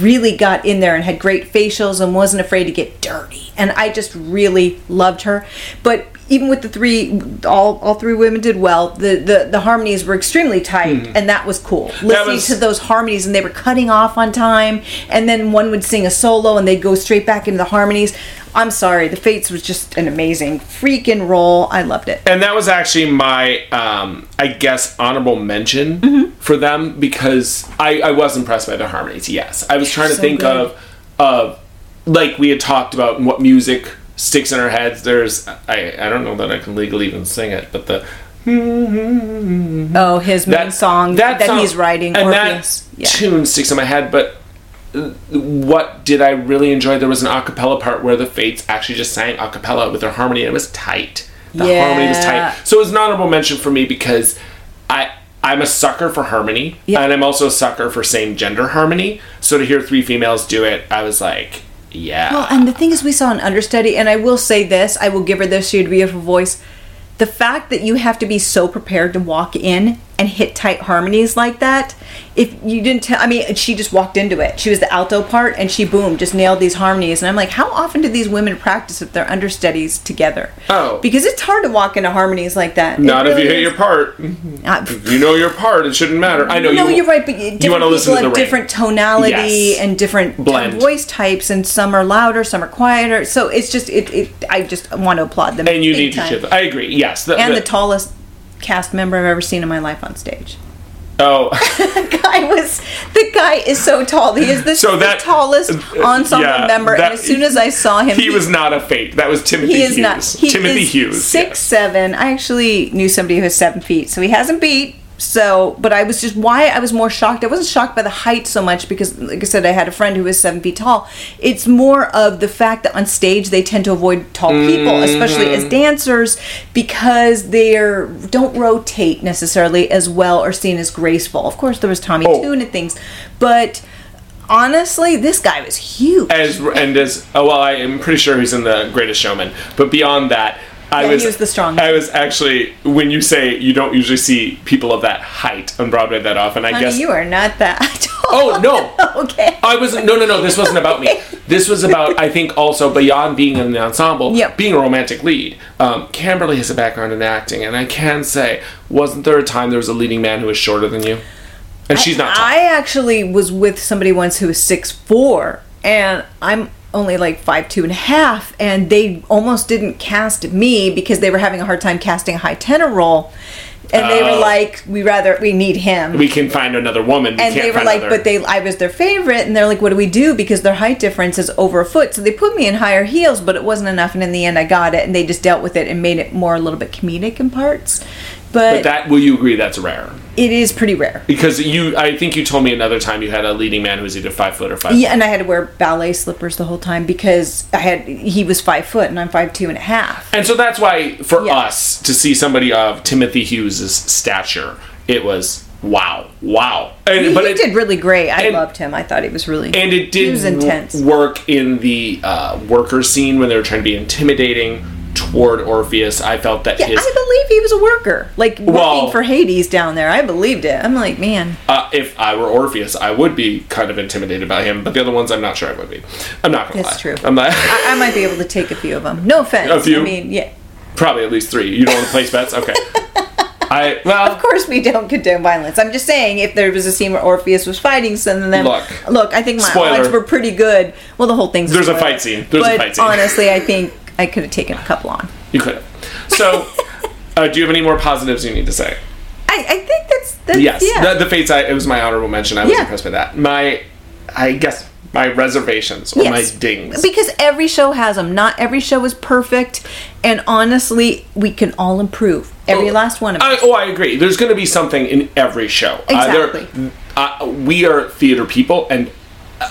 really got in there and had great facials and wasn't afraid to get dirty. And I just really loved her. But even with the three, all all three women did well. The the, the harmonies were extremely tight, and that was cool. Listening Hmm. was- to those harmonies, and they were cutting off on time, and then one would sing a solo, and they'd go straight back into the harmonies. I'm sorry, the Fates was just an amazing freaking role. I loved it. and that was actually my um i guess honorable mention Mm-hmm. for them because i i was impressed by the harmonies yes i was trying to So think good. of of like we had talked about what music sticks in our heads there's i i don't know that i can legally even sing it but the Oh, his main song that, song- he's writing, and Orpheus. that yeah. tune sticks in my head but uh, what did I really enjoy? There was an a cappella part where the Fates actually just sang a cappella with their harmony, and it was tight. The harmony was tight. So it was an honorable mention for me because I I'm a sucker for harmony, Yeah. and I'm also a sucker for same gender harmony. So to hear three females do it, I was like, yeah. Well, and the thing is, we saw an understudy, and I will say this: I will give her this. She had a beautiful voice. The fact that you have to be so prepared to walk in and hit tight harmonies like that, if you didn't tell, I mean, she just walked into it. She was the alto part, and she boom, just nailed these harmonies. And I'm like, how often do these women practice if they're understudies together? Oh. because it's hard to walk into harmonies like that. Not if really you hit your part. Uh, If you know your part, it shouldn't matter. I know no, you. you're right, but different you wanna listen to have the different tonality Yes. and different Blend. voice types, and some are louder, some are quieter. So it's just it. it I just want to applaud them. And you need to time. shit. I agree. Yes. The, And the- the tallest cast member I've ever seen in my life on stage. oh. The guy was the guy is so tall. He is the, So the tallest uh, ensemble yeah, member. that- and as soon as I saw him, he was not a fake. That was Timothy he is Hughes. not. He Timothy is Hughes. Six yes. seven. I actually knew somebody who was seven feet, so he hasn't beat. So, but I was just why I was more shocked. I wasn't shocked by the height so much because, like I said, I had a friend who was seven feet tall. It's more of the fact that on stage they tend to avoid tall people, especially Mm-hmm. as dancers, because they're don't rotate necessarily as well or seen as graceful. Of course, there was Tommy Oh. Tune and things, but honestly, this guy was huge. As and as oh well, I am pretty sure he's in the Greatest Showman. But beyond that, I Yeah, he was, was the strongest. I was actually when you say you don't usually see people of that height on Broadway that often. I Honey, guess. you are not that tall. oh no. okay. I was no no no. This wasn't about me. This was about I think also beyond being in the ensemble, Yep. being a romantic lead. Um, Camberley has a background in acting, and I can say, wasn't there a time there was a leading man who was shorter than you? And she's not. Tall. I actually was with somebody once who was six four, and I'm only like five two and a half, and they almost didn't cast me because they were having a hard time casting a high tenor role, and they were Oh. like, "We rather we need him." we can find another woman. We and they were like, another. but they, I was their favorite, and they're like, what do we do? Because their height difference is over a foot, so they put me in higher heels, but it wasn't enough, and in the end, I got it, and they just dealt with it and made it more a little bit comedic in parts, but, But that will you agree that's rare? it is pretty rare. Because you, I think you told me another time you had a leading man who was either five foot or five. Yeah, and I had to wear ballet slippers the whole time because I had he was five foot and I'm five two and a half. And so that's why for Yeah. us to see somebody of Timothy Hughes' stature, it was wow, wow. And, He, but he it, did really great. I and- loved him. I thought he was really and it did intense. work in the uh, worker scene when they were trying to be intimidating toward Orpheus. I felt that yeah, his I believe he was a worker, like working Well- for Hades down there. I believed it. I'm like, man, uh, if I were Orpheus, I would be kind of intimidated by him. But the other ones, I'm not sure I would be. I'm not gonna That's lie. true. I'm not. I, I might be able to take a few of them. No offense. A few? I mean, yeah. probably at least three. You don't want to place bets, okay? I well, Of course, we don't condone violence. I'm just saying, if there was a scene where Orpheus was fighting some of them, Look. look, I think my Spoiler. odds were pretty good. Well, the whole thing's There's a spoiler. fight scene. There's a fight scene. honestly, I think I could have taken a couple on. you could have. So, uh, do you have any more positives you need to say? I, I think that's, that's Yes, yeah. the, the Fates. I, it was my honorable mention. I was Yeah. impressed by that. My, I guess my reservations or Yes. my dings. Because every show has them. Not every show is perfect, and honestly, we can all improve. Every Oh, last one of I, us. oh, I agree. There's going to be something in every show. Uh, there- Exactly. uh, we are theater people, and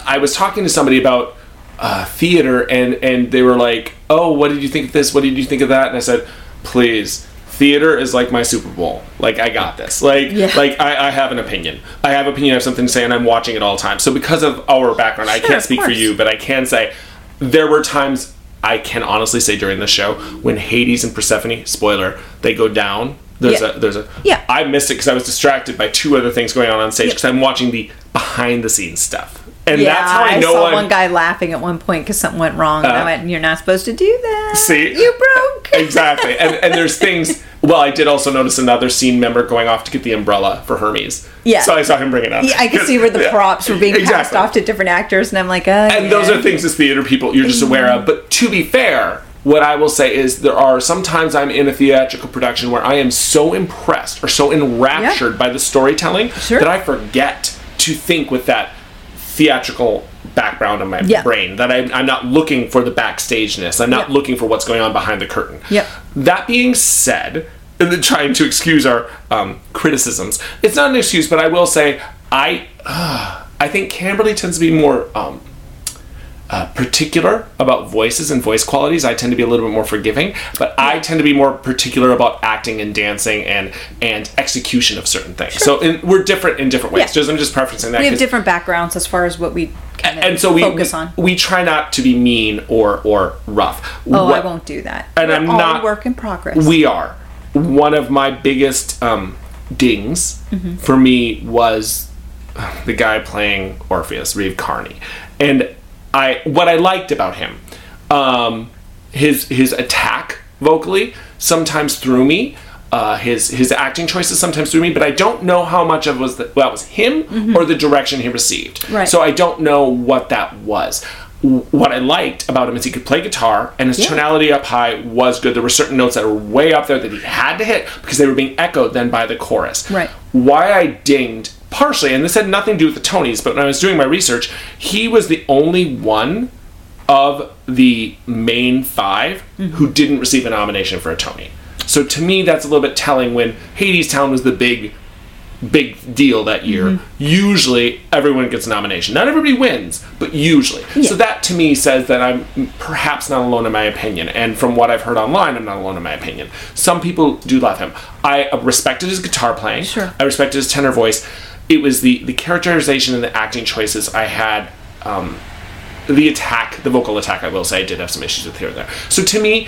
I was talking to somebody about uh, theater, and and they were like, "Oh, what did you think of this? What did you think of that?" And I said, "Please." Theater is like my Super Bowl. Like I got this. Like Yeah. like I, I have an opinion. I have opinion. I have something to say, and I'm watching it all the time. So because of our background, I can't speak for you, but I can say there were times I can honestly say during the show when Hades and Persephone, spoiler, they go down. There's Yeah. a there's a Yeah. I missed it because I was distracted by two other things going on on stage because I'm watching the behind the scenes stuff. And yeah, that's how I know saw I'm- one guy laughing at one point because something went wrong. and I Uh, went, "You're not supposed to do that. See? you broke." exactly. And and there's things. Well, I did also notice another scene member going off to get the umbrella for Hermes. Yeah. So I saw him bring it up. Yeah, I could see where the Yeah. props were being passed off to different actors, and I'm like, uh, And those are things as theater people you're just aware of. But to be fair, what I will say is there are sometimes I'm in a theatrical production where I am so impressed or so enraptured by the storytelling Sure. that I forget to think with that theatrical background in my Yeah. brain that I'm, I'm not looking for the backstageness i'm not Yeah. looking for what's going on behind the curtain Yep. that being said and then trying to excuse our um, criticisms it's not an excuse but i will say i i think Camberley tends to be more um, uh, particular about voices and voice qualities. I tend to be a little bit more forgiving, but I tend to be more particular about acting and dancing and and execution of certain things. So in, we're different in different ways. Yeah. Just I'm just preferencing that. we have different backgrounds as far as what we kind of and so we focus we, on. we try not to be mean or or rough. Oh, What- I won't do that. And We're I'm not- work in progress. We are. One of my biggest um, dings Mm-hmm. for me was the guy playing Orpheus, Reeve Carney, and I what I liked about him, um, his his attack vocally sometimes threw me. Uh, his his acting choices sometimes threw me, but I don't know how much of was the, that was him or the direction he received. Mm-hmm. Right. So I don't know what that was. W- What I liked about him is he could play guitar, and his Yeah. tonality up high was good. There were certain notes that were way up there that he had to hit because they were being echoed then by the chorus. Right. Why I dinged partially, and this had nothing to do with the Tonys, but when I was doing my research, he was the only one of the main 5 who didn't receive a nomination for a Tony. So to me, that's a little bit telling when Hadestown was the big big deal that year. Mm-hmm. Usually, everyone gets a nomination. Not everybody wins, but usually. So that to me says that I'm perhaps not alone in my opinion. And from what I've heard online, I'm not alone in my opinion. Some people do love him. I respected his guitar playing. Sure. I respected his tenor voice. It was the the characterization and the acting choices I had. Um, the attack, the vocal attack, I will say, I did have some issues with here and there. So to me,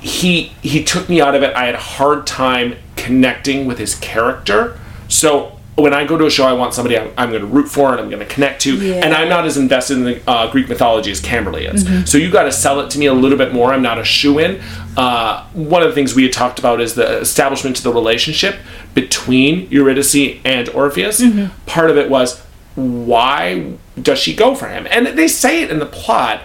he he took me out of it. I had a hard time connecting with his character. So when I go to a show, I want somebody I'm, I'm going to root for and I'm going to connect to, Yeah. and I'm not as invested in the uh, Greek mythology as Camberley is. So you got to sell it to me a little bit more. I'm not a shoe in. Uh, one of the things we had talked about is the establishment of the relationship between Eurydice and Orpheus. Part of it was why does she go for him? And they say it in the plot,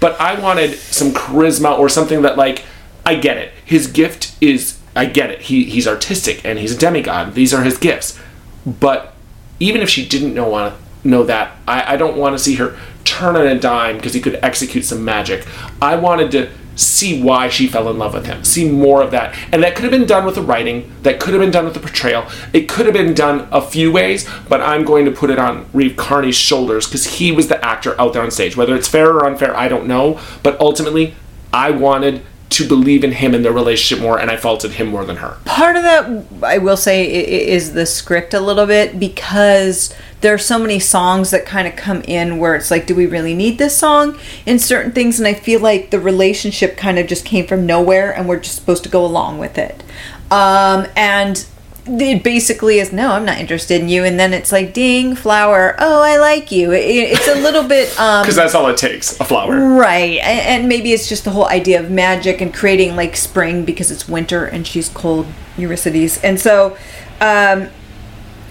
but I wanted some charisma or something that like I get it. His gift is I get it. He he's artistic and he's a demigod. These are his gifts. But even if she didn't know want know that, I, I don't want to see her turn on a dime because he could execute some magic. I wanted to see why she fell in love with him. See more of that. And that could have been done with the writing, that could have been done with the portrayal. It could have been done a few ways, but I'm going to put it on Reeve Carney's shoulders because he was the actor out there on stage. Whether it's fair or unfair, I don't know. But ultimately, I wanted to believe in him and their relationship more, and I faulted him more than her. part of that i will say is the script a little bit because there are so many songs that kind of come in where it's like do we really need this song in certain things and i feel like the relationship kind of just came from nowhere and we're just supposed to go along with it um, and it basically is no i'm not interested in you and then it's like ding flower oh i like you it, it's a little bit um, Because that's all it takes a flower. Right, a- and maybe it's just the whole idea of magic and creating like spring because it's winter and she's cold, Eurydice, and so um,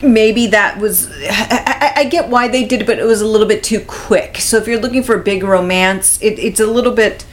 maybe that was. I, I, I get why they did it, but it was a little bit too quick. So if you're looking for a big romance, it, it's a little bit.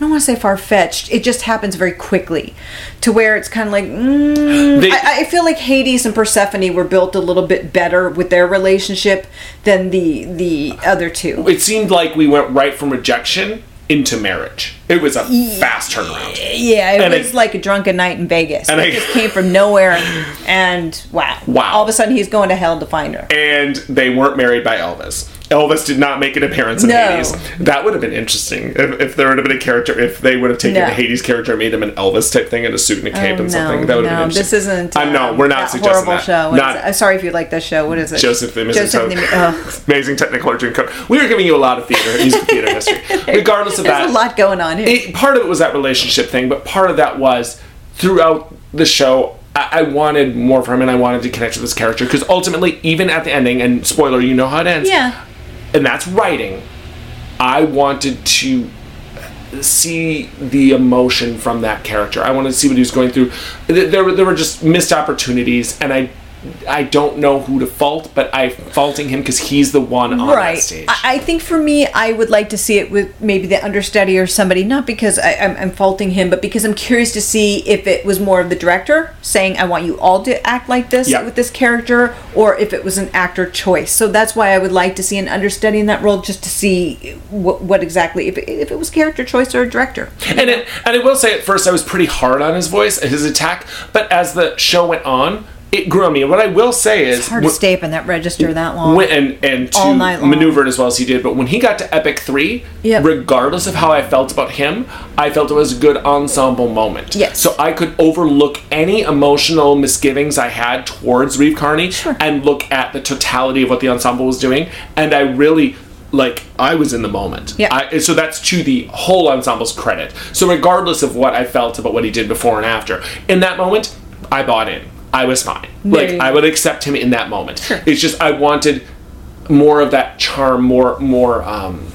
I don't want to say far fetched. It just happens very quickly, to where it's kind of like. Mm, They- I, I feel like Hades and Persephone were built a little bit better with their relationship than the the other two. It seemed like we went right from rejection into marriage. It was a fast turnaround. Yeah, it And was I- like a drunken night in Vegas. And it I- just came from nowhere, and wow, Wow. All of a sudden, he's going to hell to find her. And they weren't married by Elvis. Elvis did not make an appearance in No. Hades. That would have been interesting if, if there would have been a character, if they would have taken No. the Hades character and made him an Elvis type thing in a suit and a cape Oh, and something. That would have no, been this isn't. I know um, we're not that suggesting horrible that. show. What Not- is it? I'm sorry if you like that show. What is it? Joseph the Missing Joseph the Mi- Amazing Technicolor Dreamcoat. We were giving you a lot of theater, musical theater history. Regardless of that There's that, a lot going on here. it, part of it was that relationship thing, but part of that was throughout the show. I, I wanted more from him, and I wanted to connect with this character because ultimately, even at the ending, and spoiler, you know how it ends. yeah, and that's writing. I wanted to see the emotion from that character. I wanted to see what he was going through. There, were- there were just missed opportunities, and I, I don't know who to fault, but I'm faulting him because he's the one on that stage. I, I think for me, I would like to see it with maybe the understudy or somebody, not because I, I'm, I'm faulting him, but because I'm curious to see if it was more of the director saying, I want you all to act like this Yeah. with this character, or if it was an actor choice. So that's why I would like to see an understudy in that role just to see what, what exactly, if it, if it was character choice or a director. and it, and I will say at first I was pretty hard on his voice, his attack, but as the show went on, it grew on me. And what I will say is, It's hard to stay up in that register that long. when, and and to All night long. maneuver it as well as he did. But when he got to Epic Three, Yep. regardless of how I felt about him, I felt it was a good ensemble moment. Yes. So I could overlook any emotional misgivings I had towards Reeve Carney and look at the totality of what the ensemble was doing, and I really. Like I was in the moment, Yeah. I, so that's to the whole ensemble's credit. So regardless of what I felt about what he did before and after, in that moment, I bought in. I was fine. There Like I would accept him in that moment. It's just I wanted more of that charm, more more um,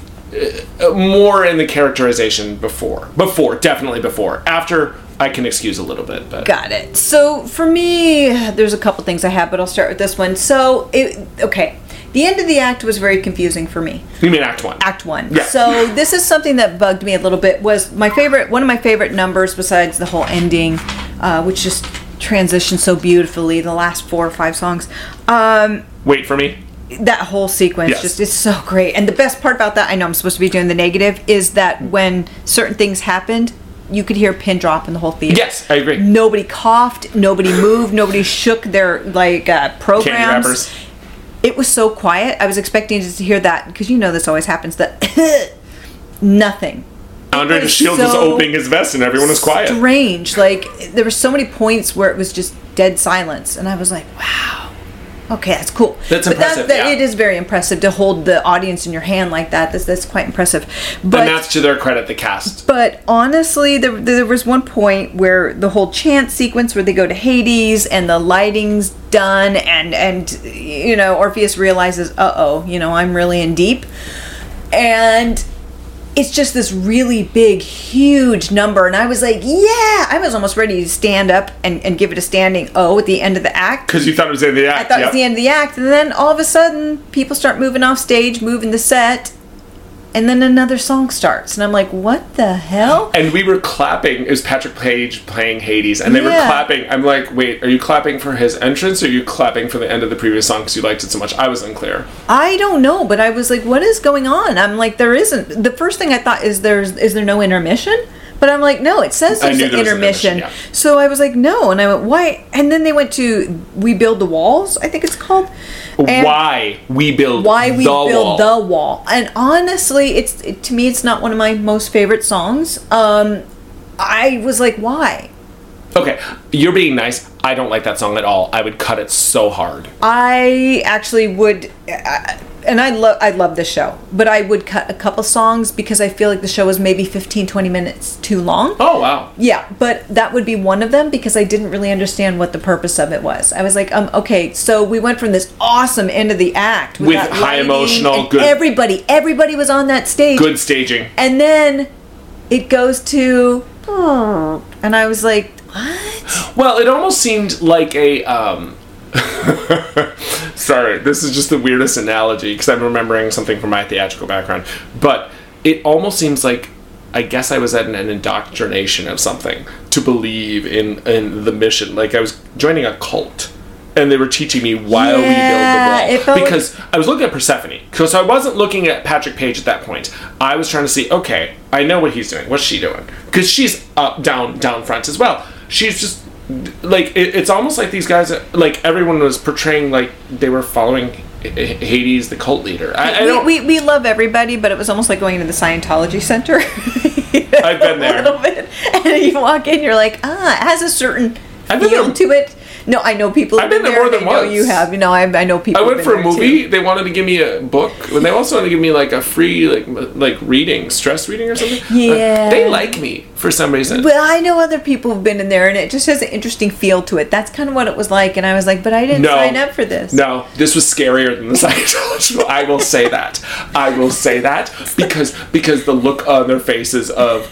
uh, more in the characterization before. Before, definitely before. After, I can excuse a little bit, but Got it. So for me, there's a couple things I have, but I'll start with this one. So it okay. The end of the act was very confusing for me. you mean Act One? Act one. Yeah. So this is something that bugged me a little bit. Was my favorite one of my favorite numbers besides the whole ending, uh, which just transitioned so beautifully. The last four or five songs. Um, Wait for me. that whole sequence Yes. just is so great. And the best part about that, I know I'm supposed to be doing the negative, is that when certain things happened, you could hear a pin drop in the whole theater. Yes, I agree. Nobody coughed, nobody moved, nobody shook their like uh, programs. It was so quiet. I was expecting to hear that because you know this always happens. That nothing. Andre was DeShields was so opening his vest and everyone was quiet. Strange. Like there were so many points where it was just dead silence, and I was like, wow. Okay, that's cool. That's but impressive, That, that, yeah. It is very impressive to hold the audience in your hand like that. That's that's quite impressive. But and that's to their credit, the cast. but honestly, there, there was one point where the whole chant sequence where they go to Hades and the lighting's done, and and you know Orpheus realizes, uh oh, you know I'm really in deep, and it's just this really big, huge number, and I was like, yeah, I was almost ready to stand up and, and give it a standing O at the end of the act. Because you thought it was in the act. I thought it was the end of the act, and then all of a sudden, people start moving off stage, moving the set, and then another song starts, and I'm like, "What the hell?" And we were clapping. It was Patrick Page playing Hades, and they were clapping. I'm like, wait, are you clapping for his entrance, or are you clapping for the end of the previous song because you liked it so much? I was unclear. I don't know, but I was like, "What is going on?" I'm like, "There isn't." The first thing I thought is, "There's is there no intermission?" But I'm like, "No, it says there's an an intermission." intermission, yeah. So I was like, "No," and I went, "Why?" And then they went to "We Build the Walls," I think it's called. And- why we build why we the build wall. the wall. And honestly it's it, to me it's not one of my most favorite songs. Um i was like why Okay, you're being nice. I don't like that song at all. I would cut it so hard. i actually would uh, and i love i love this show but i would cut a couple songs because i feel like the show was maybe 15 20 minutes too long Oh wow. Yeah, but that would be one of them because I didn't really understand what the purpose of it was. I was like, um, okay, so we went from this awesome end of the act With that high emotional, good- Everybody, everybody was on that stage. Good staging. And then it goes to, oh, and I was like, what? Well, it almost seemed like a. Um, sorry, this is just the weirdest analogy because I'm remembering something from my theatrical background. But it almost seems like I guess I was at an, an indoctrination of something to believe in in the mission. Like I was joining a cult. And they were teaching me while Yeah, we build the wall like- because I was looking at Persephone. So I wasn't looking at Patrick Page at that point. I was trying to see, okay, I know what he's doing. What's she doing? Because she's up, down, down front as well. She's just like it, it's almost like these guys, like everyone was portraying like they were following H- Hades, the cult leader. I, I don't. we, we, we love everybody, but it was almost like going into the Scientology Center. I've been there. a little bit. And you walk in, you're like, ah, it has a certain I've been feel there. to it. No, I know people. I've been there more than once. You have. You know, I, I know people. I went for a movie. too. They wanted to give me a book. When they also wanted to give me like a free like like reading, stress reading or something. Uh, Yeah. they like me for some reason. Well, I know other people have been in there, and it just has an interesting feel to it. That's kind of what it was like, and I was like, but I didn't No. sign up for this. No, this was scarier than the Scientology. I will say that. I will say that because because the look on their faces of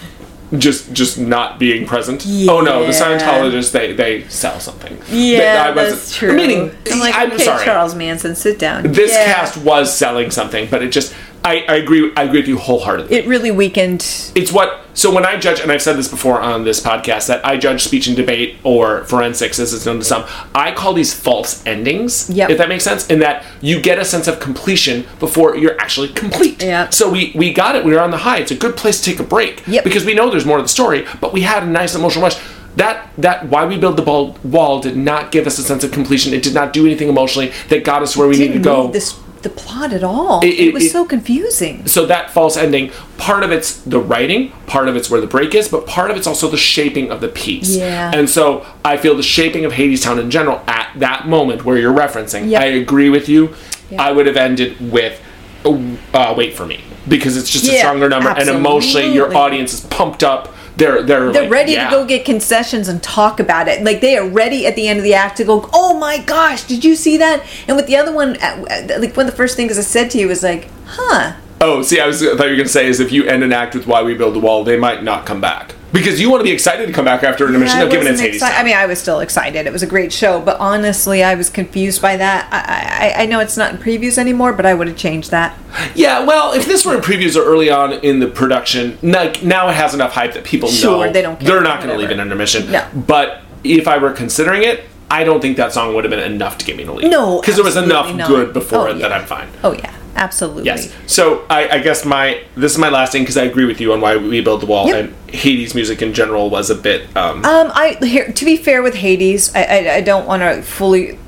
just just not being present. Oh no, the Yeah. Scientologists they they sell something. Yeah, They- I wasn't- that's true. Meaning, I'm like, I'm okay, sorry. Charles Manson, sit down. This Yeah. cast was selling something, but it just I, I agree I agree with you wholeheartedly. It really weakened. it's what so when I judge, and I've said this before on this podcast, that I judge speech and debate or forensics, as it's known to some. I call these false endings. Yep. If that makes sense, in that you get a sense of completion before you're actually complete. Yep. So we we got it. We were on the high. It's a good place to take a break. Yep. Because we know there's more to the story, but we had a nice emotional rush. That that why we build the ball, wall did not give us a sense of completion. It did not do anything emotionally that got us where we needed to go. this the plot at all. It- It, it- was it- so confusing. so that false ending part of it's the writing part of it's where the break is but part of it's also the shaping of the piece Yeah. and so i feel the shaping of hadestown in general at that moment where you're referencing Yep. i agree with you Yep. i would have ended with uh, wait for me because it's just a stronger number and emotionally your audience is pumped up they're they're They're like, ready yeah. to go get concessions and talk about it. Like they are ready at the end of the act to go, "Oh my gosh, did you see that?" And with the other one, like one of the first things I said to you was like, "Huh." oh see i was I thought you were going to say is if you end an act with why we build the wall they might not come back because you want to be excited to come back after an intermission no, given it's exci- I mean, I was still excited. It was a great show, but honestly, I was confused by that. I, I, I know it's not in previews anymore, but I would have changed that. Yeah, well, if this were in previews or early on in the production, like now it has enough hype that people Sure, know they don't they're not going to leave an intermission. No. But if I were considering it, I don't think that song would have been enough to get me to leave. No, because there was enough not. good before Oh, it that. I'm fine. Oh yeah, absolutely. Yes. So I, I guess my this is my last thing because I agree with you on why we build the wall Yep. and Hades music in general was a bit. Um, Um, I here to be fair with Hades, I I, I don't want to fully.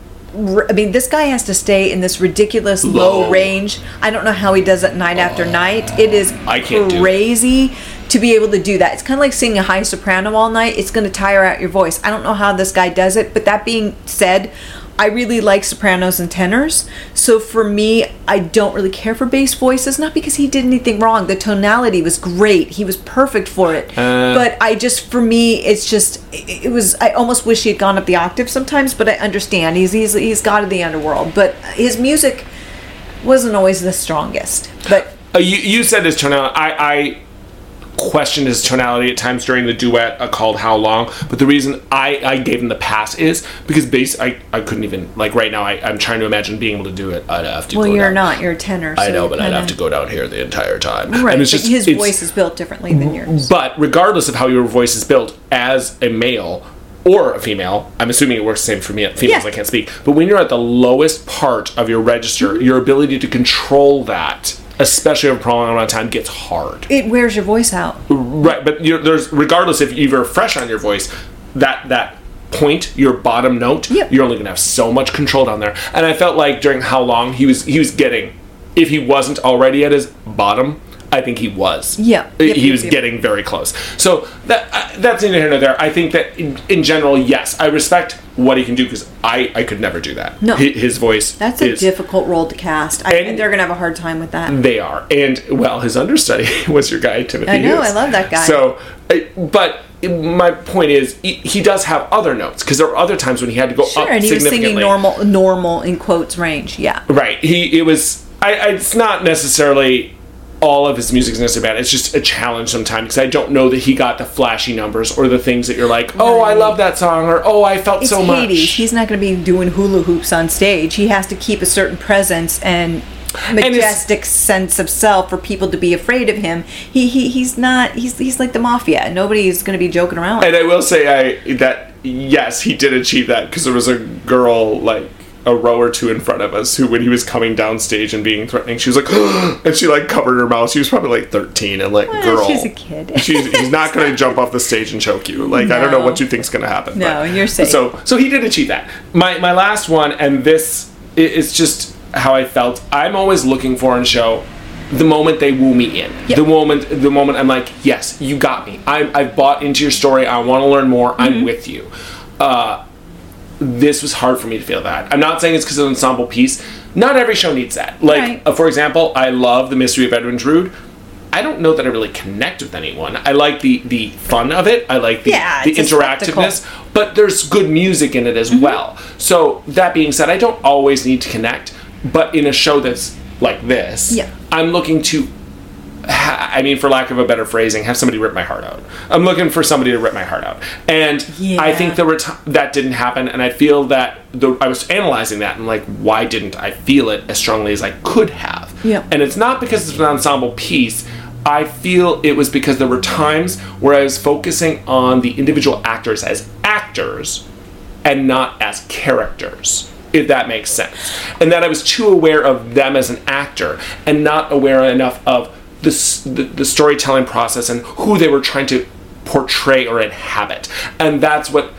I mean, this guy has to stay in this ridiculous low, Low. range. I don't know how he does it night after night. It is I can't crazy to be able to do that. It's kind of like singing a high soprano all night. It's going to tire out your voice. I don't know how this guy does it. But that being said, I really like sopranos and tenors. So for me, I don't really care for bass voices. Not because he did anything wrong. The tonality was great. He was perfect for it. Uh. but I just, for me, it's just, it it was. I almost wish he had gone up the octave sometimes. But I understand. He's he's he's God of the underworld. But his music wasn't always the strongest. But Uh, you, you said his tonality. I, I questioned his tonality at times during the duet uh, called "How Long," but the reason I, I gave him the pass is because bass. I, I couldn't even like right now. I, I'm trying to imagine being able to do it. I'd have to. well, you're down. not. You're a tenor. I know, but I'd have to go down here the entire time. Right, And it's just his it's- voice is built differently than yours. But regardless of how your voice is built, as a male or a female, I'm assuming it works the same for me. Females, Yeah. I can't speak. But when you're at the lowest part of your register, your ability to control that, especially over a prolonged amount of time, gets hard. It wears your voice out. Right, but you're, there's regardless if you're fresh on your voice, that that point, your bottom note, Yep. you're only gonna have so much control down there. And I felt like during how long he was he was getting, if he wasn't already at his bottom, I think he was. Yeah. he Yep, yep, was yep. getting very close. So that uh, that's neither here nor there. I think that in, in general, yes, I respect what he can do because I I could never do that. No. Hi- his voice. That's a is- difficult role to cast. I, And- they're gonna have a hard time with that. they are, and well, his understudy was your guy Timothy. I know, Hughes. I love that guy. So, but my point is, he, he does have other notes because there were other times when he had to go Sure, up and he was singing normal, normal in quotes range. Yeah. Right. He it was. I. It's not necessarily all of his music is necessarily bad. It's just a challenge sometimes because I don't know that he got the flashy numbers or the things that you're like, oh, I love that song, or oh, I felt It's so Hades. much. He's not going to be doing hula hoops on stage. He has to keep a certain presence and majestic sense of self for people to be afraid of him. He, he he's not. He's he's like the mafia. Nobody's going to be joking around. And I will say I that yes, he did achieve that because there was a girl like a row or two in front of us who, when he was coming down stage and being threatening, she was like, and she like covered her mouth. She was probably like thirteen and like, Well, girl, she's a kid. she's, he's not going to jump off the stage and choke you. Like I don't know what you think's going to happen. No, but- you're safe. So so he did achieve that. My my last one, and this is just how I felt. I'm always looking for in show the moment they woo me in. Yep. The moment the moment I'm like, yes, you got me. I I've bought into your story. I want to learn more. Mm-hmm. I'm with you. Uh, this was hard for me to feel that. I'm not saying it's because of the ensemble piece. Not every show needs that. Like, Right. uh, for example, I love the Mystery of Edwin Drood. I don't know that I really connect with anyone. I like the the fun of it. I like the, Yeah, the interactiveness, but there's good music in it as Mm-hmm. well. So that being said, I don't always need to connect, but in a show that's like this, Yeah. I'm looking to I mean, for lack of a better phrasing, have somebody rip my heart out. I'm looking for somebody to rip my heart out, and I think there were t- that didn't happen, and I feel that the, I was analyzing that and like, why didn't I feel it as strongly as I could have? Yeah. and it's not because it's an ensemble piece. I feel it was because there were times where I was focusing on the individual actors as actors and not as characters, if that makes sense. And that I was too aware of them as an actor and not aware enough of the, the, the storytelling process and who they were trying to portray or inhabit. And that's what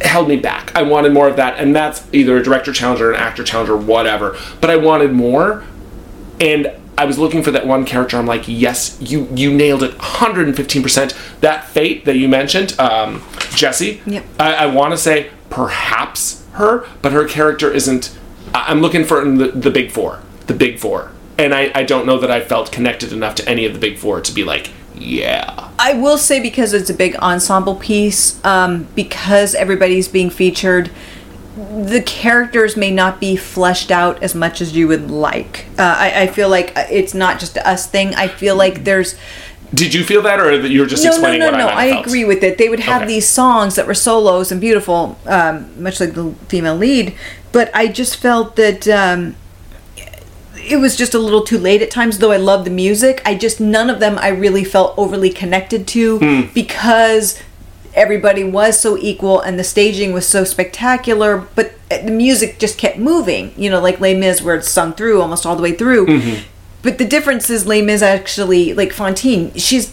held me back. I wanted more of that, and that's either a director challenge or an actor challenge or whatever. But I wanted more, and I was looking for that one character. I'm like, yes, you you nailed it, 115 percent. That fate that you mentioned, um, Jessie. Yep. I, I want to say perhaps her, but her character isn't. I- I'm looking for in the, the big four, the big four, and I, I don't know that I felt connected enough to any of the big four to be like, yeah. I will say because it's a big ensemble piece, um, because everybody's being featured, the characters may not be fleshed out as much as you would like. Uh, I, I feel like it's not just a us thing. I feel like there's Did you feel that, or that you were just no, no, explaining no, what I no. have I agree with it. They would have Okay. these songs that were solos and beautiful, um, much like the female lead. But I just felt that um, it was just a little too late at times. Though I love the music, I just none of them I really felt overly connected to Hmm. because everybody was so equal and the staging was so spectacular. But the music just kept moving. You know, like Les Mis, where it's sung through almost all the way through. Mm-hmm. But the difference is Les Mis actually, like Fantine, she's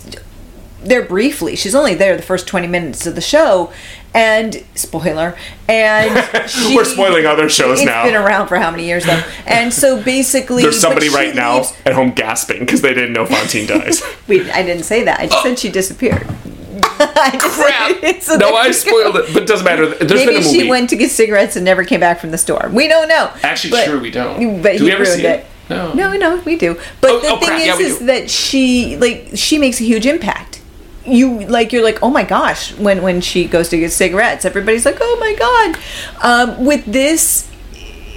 there briefly. She's only there the first 20 minutes of the show. And spoiler, and she, We're spoiling other shows it's now. been around for how many years though? And so basically, There's somebody right now leaves- at home gasping because they didn't know Fantine dies. Wait, I didn't say that. I just said she disappeared. I Crap! so no, I go. spoiled it, but it doesn't matter. There's Maybe been a movie. she went to get cigarettes and never came back from the store. We don't know. Actually, But- true, we don't. But Do he ever ruined see it? it. No. no, no, we do. But Oh, the oh, thing crap, is, yeah, is do. that she like she makes a huge impact. You like you're like oh my gosh when when she goes to get cigarettes, everybody's like oh my god. Um, with this,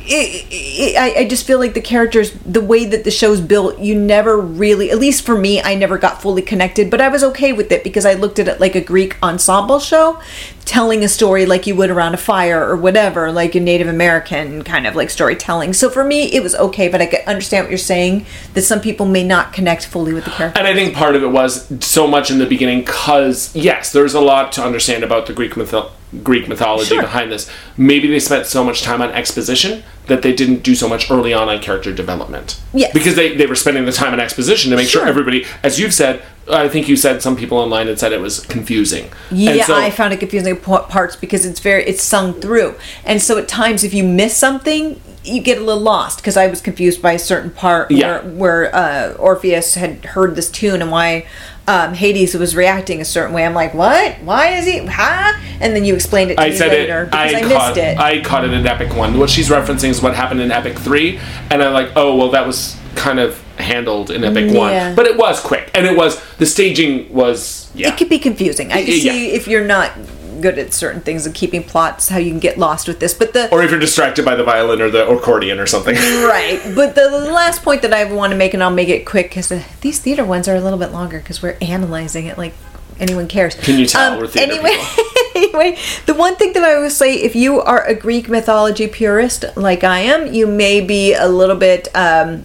it, it, I, I just feel like the characters, the way that the show's built, you never really, at least for me, I never got fully connected. But I was okay with it because I looked at it like a Greek ensemble show, telling a story like you would around a fire or whatever, like a Native American kind of like storytelling. So for me, it was okay. But I understand what you're saying that some people may not connect fully with the character. And I think part of it was so much in the beginning because yes, there's a lot to understand about the Greek mytho- Greek mythology Sure. behind this. Maybe they spent so much time on exposition that they didn't do so much early on on character development. Yes. Because they, they were spending the time on exposition to make sure Sure. everybody, as you've said, I think you said some people online had said it was confusing. Yeah, so- I found it confusing parts because it's very it's sung through, and so at times if you miss something, you get a little lost. Because I was confused by a certain part Yeah. where where uh, Orpheus had heard this tune and why um, Hades was reacting a certain way. I'm like, what? Why is he? Huh? And then you explained it to I me said later it. because I, I, caught, missed it. I caught it in Epic One. What she's referencing is what happened in Epic Three, and I'm like, oh well, that was kind of handled in Epic Yeah. One, but it was quick, and it was the staging was yeah. it could be confusing. I can Yeah. see if you're not good at certain things and keeping plots, how you can get lost with this. But the or if you're distracted by the violin or the accordion or something. Right, but the last point that I want to make, and I'll make it quick, because the, these theater ones are a little bit longer because we're analyzing it like anyone cares. Can you tell we're theater anyway, anyway, the one thing that I would say, if you are a Greek mythology purist like I am, you may be a little bit um,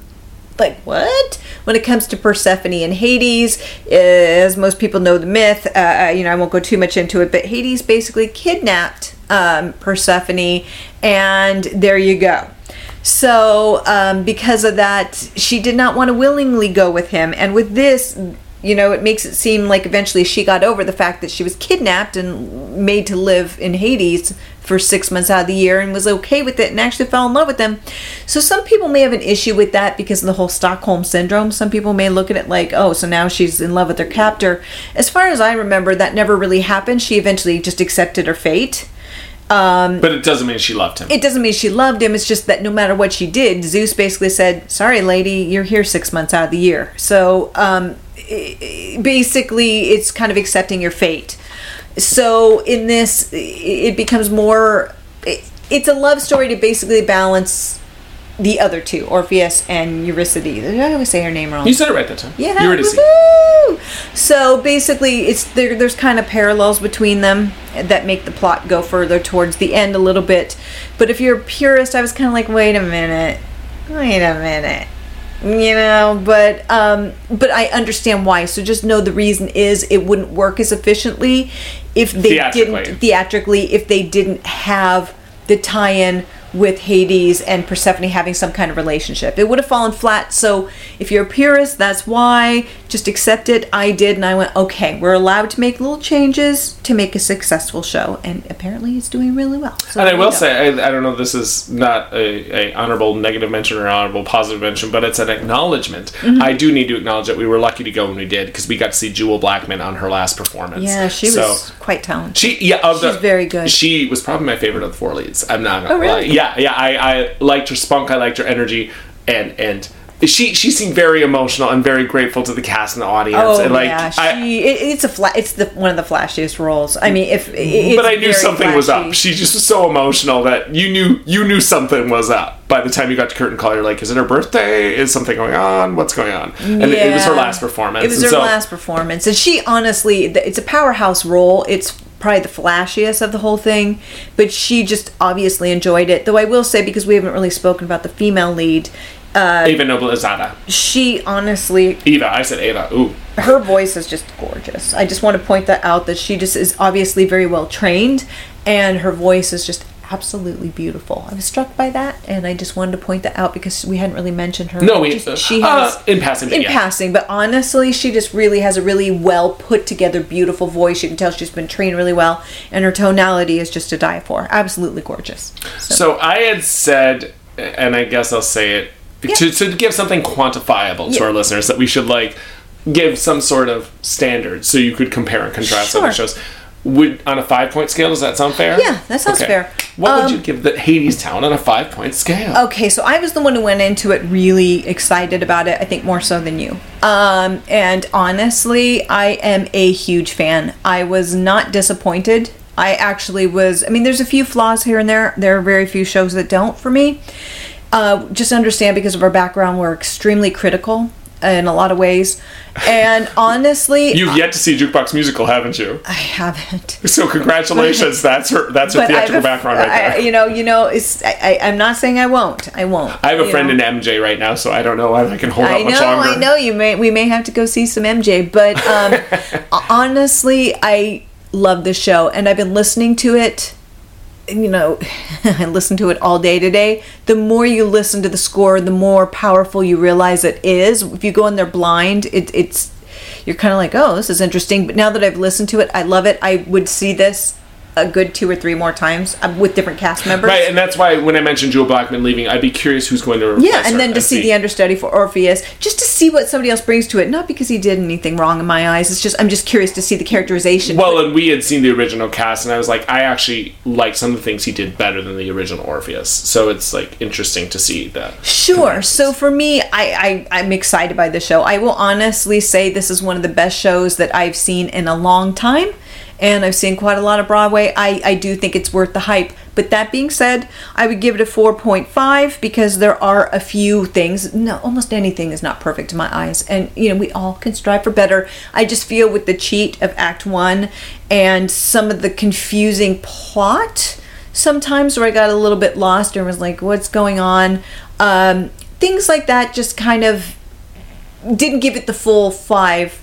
like what when it comes to Persephone and Hades. As most people know the myth, uh, you know I won't go too much into it, but Hades basically kidnapped um, Persephone, and there you go. So, um, because of that, she did not want to willingly go with him. And with this, you know, it makes it seem like eventually she got over the fact that she was kidnapped and made to live in Hades for six months out of the year and was okay with it and actually fell in love with them. So, some people may have an issue with that because of the whole Stockholm syndrome. Some people may look at it like, oh, so now she's in love with her captor. As far as I remember, that never really happened. She eventually just accepted her fate. but it doesn't mean she loved him. it doesn't mean she loved him. It's just that no matter what she did, Zeus basically said, "Sorry, lady, you're here six months out of the year." So um, basically, it's kind of accepting your fate. So in this, it becomes more. it- It's a love story to basically balance the other two, Orpheus and Eurydice. I always say her name wrong. you said it right that time. Yeah, Eurydice. woohoo! So basically, it's there. There's kind of parallels between them that make the plot go further towards the end a little bit. But if you're a purist, I was kind of like, wait a minute, wait a minute, you know. But um, but I understand why. So just know the reason is it wouldn't work as efficiently if they Theatrically. didn't theatrically if they didn't have the tie-in with Hades and Persephone having some kind of relationship. It would have fallen flat. So if you're a purist, that's why. Just accept it. I did, and I went, okay, we're allowed to make little changes to make a successful show, and apparently it's doing really well. So And I will go. say, I, I don't know, this is not a, a honorable negative mention or honorable positive mention, but it's an acknowledgment. Mm-hmm. I do need to acknowledge that we were lucky to go when we did because we got to see Jewel Blackman on her last performance. yeah, she was quite talented. She yeah, She's the, very good. She was probably my favorite of the four leads. I'm not gonna Oh, really? lie. Yeah, yeah. I, I liked her spunk. I liked her energy, and and she she seemed very emotional and very grateful to the cast and the audience. Oh and like, yeah, she. I, it, it's a fla- It's the one of the flashiest roles. I mean, if it's but I knew something was up. She just was so emotional that you knew you knew something was up. By the time you got to curtain call, you're like, "Is it her birthday? Is something going on? What's going on?" And it, it was her last performance. It was and her so, last performance, and she honestly, it's a powerhouse role. It's probably the flashiest of the whole thing, but she just obviously enjoyed it. Though I will say, because we haven't really spoken about the female lead, uh, Eva Noblezada. she honestly, Eva, I said Eva. Ooh, her voice is just gorgeous. I just want to point that out that she just is obviously very well trained, and her voice is just absolutely beautiful. I was struck by that, and I just wanted to point that out because we hadn't really mentioned her. no, we Just- she uh, has in passing, but in yeah. passing, but honestly, she just really has a really well put together, beautiful voice. You can tell she's been trained really well, and her tonality is just to die for. Absolutely gorgeous. So, So I had said, and I guess I'll say it to, to give something quantifiable to our listeners that we should like give some sort of standard so you could compare and contrast other shows. Would on a five point scale? Does that sound fair? Yeah, that sounds fair. What would Um, you give the Hadestown on a five point scale? okay, so I was the one who went into it really excited about it. I think more so than you. Um, and honestly, I am a huge fan. I was not disappointed. I actually was. I mean, there's a few flaws here and there. There are very few shows that don't for me. Uh, just understand because of our background, we're extremely critical in a lot of ways. And honestly, You've yet to see Jukebox Musical, haven't you? I haven't. So congratulations. that's her. That's her I theatrical a- background right I- there. you know, you know, it's. I, I, I'm not saying I won't. I won't. I have a friend know. in MJ right now, so I don't know why I can hold I out much know, longer. I know. You may, we may have to go see some MJ, but um, honestly, I love this show, and I've been listening to it. You know, I listen to it all day today. The more you listen to the score, the more powerful you realize it is. If you go in there blind, it, it's you're kind of like, oh, this is interesting. But now that I've listened to it, I love it. I would see this a good two or three more times uh, with different cast members. Right, and that's why when I mentioned Jewel Blackman leaving, I'd be curious who's going to replace Yeah, and then to see the understudy for Orpheus, just to see what somebody else brings to it. Not because he did anything wrong in my eyes. It's just I'm just curious to see the characterization. Well, and we had seen the original cast, and I was like, I actually like some of the things he did better than the original Orpheus. So it's like interesting to see that. Sure. So for me, I, I I'm excited by the show. I will honestly say this is one of the best shows that I've seen in a long time, and I've seen quite a lot of Broadway. I I do think it's worth the hype. But that being said, I would give it a 4.5 because there are a few things. No, almost anything is not perfect in my eyes, and you know we all can strive for better. I just feel with the cheat of Act One and some of the confusing plot sometimes where I got a little bit lost and was like, what's going on? Um, things like that just kind of didn't give it the full five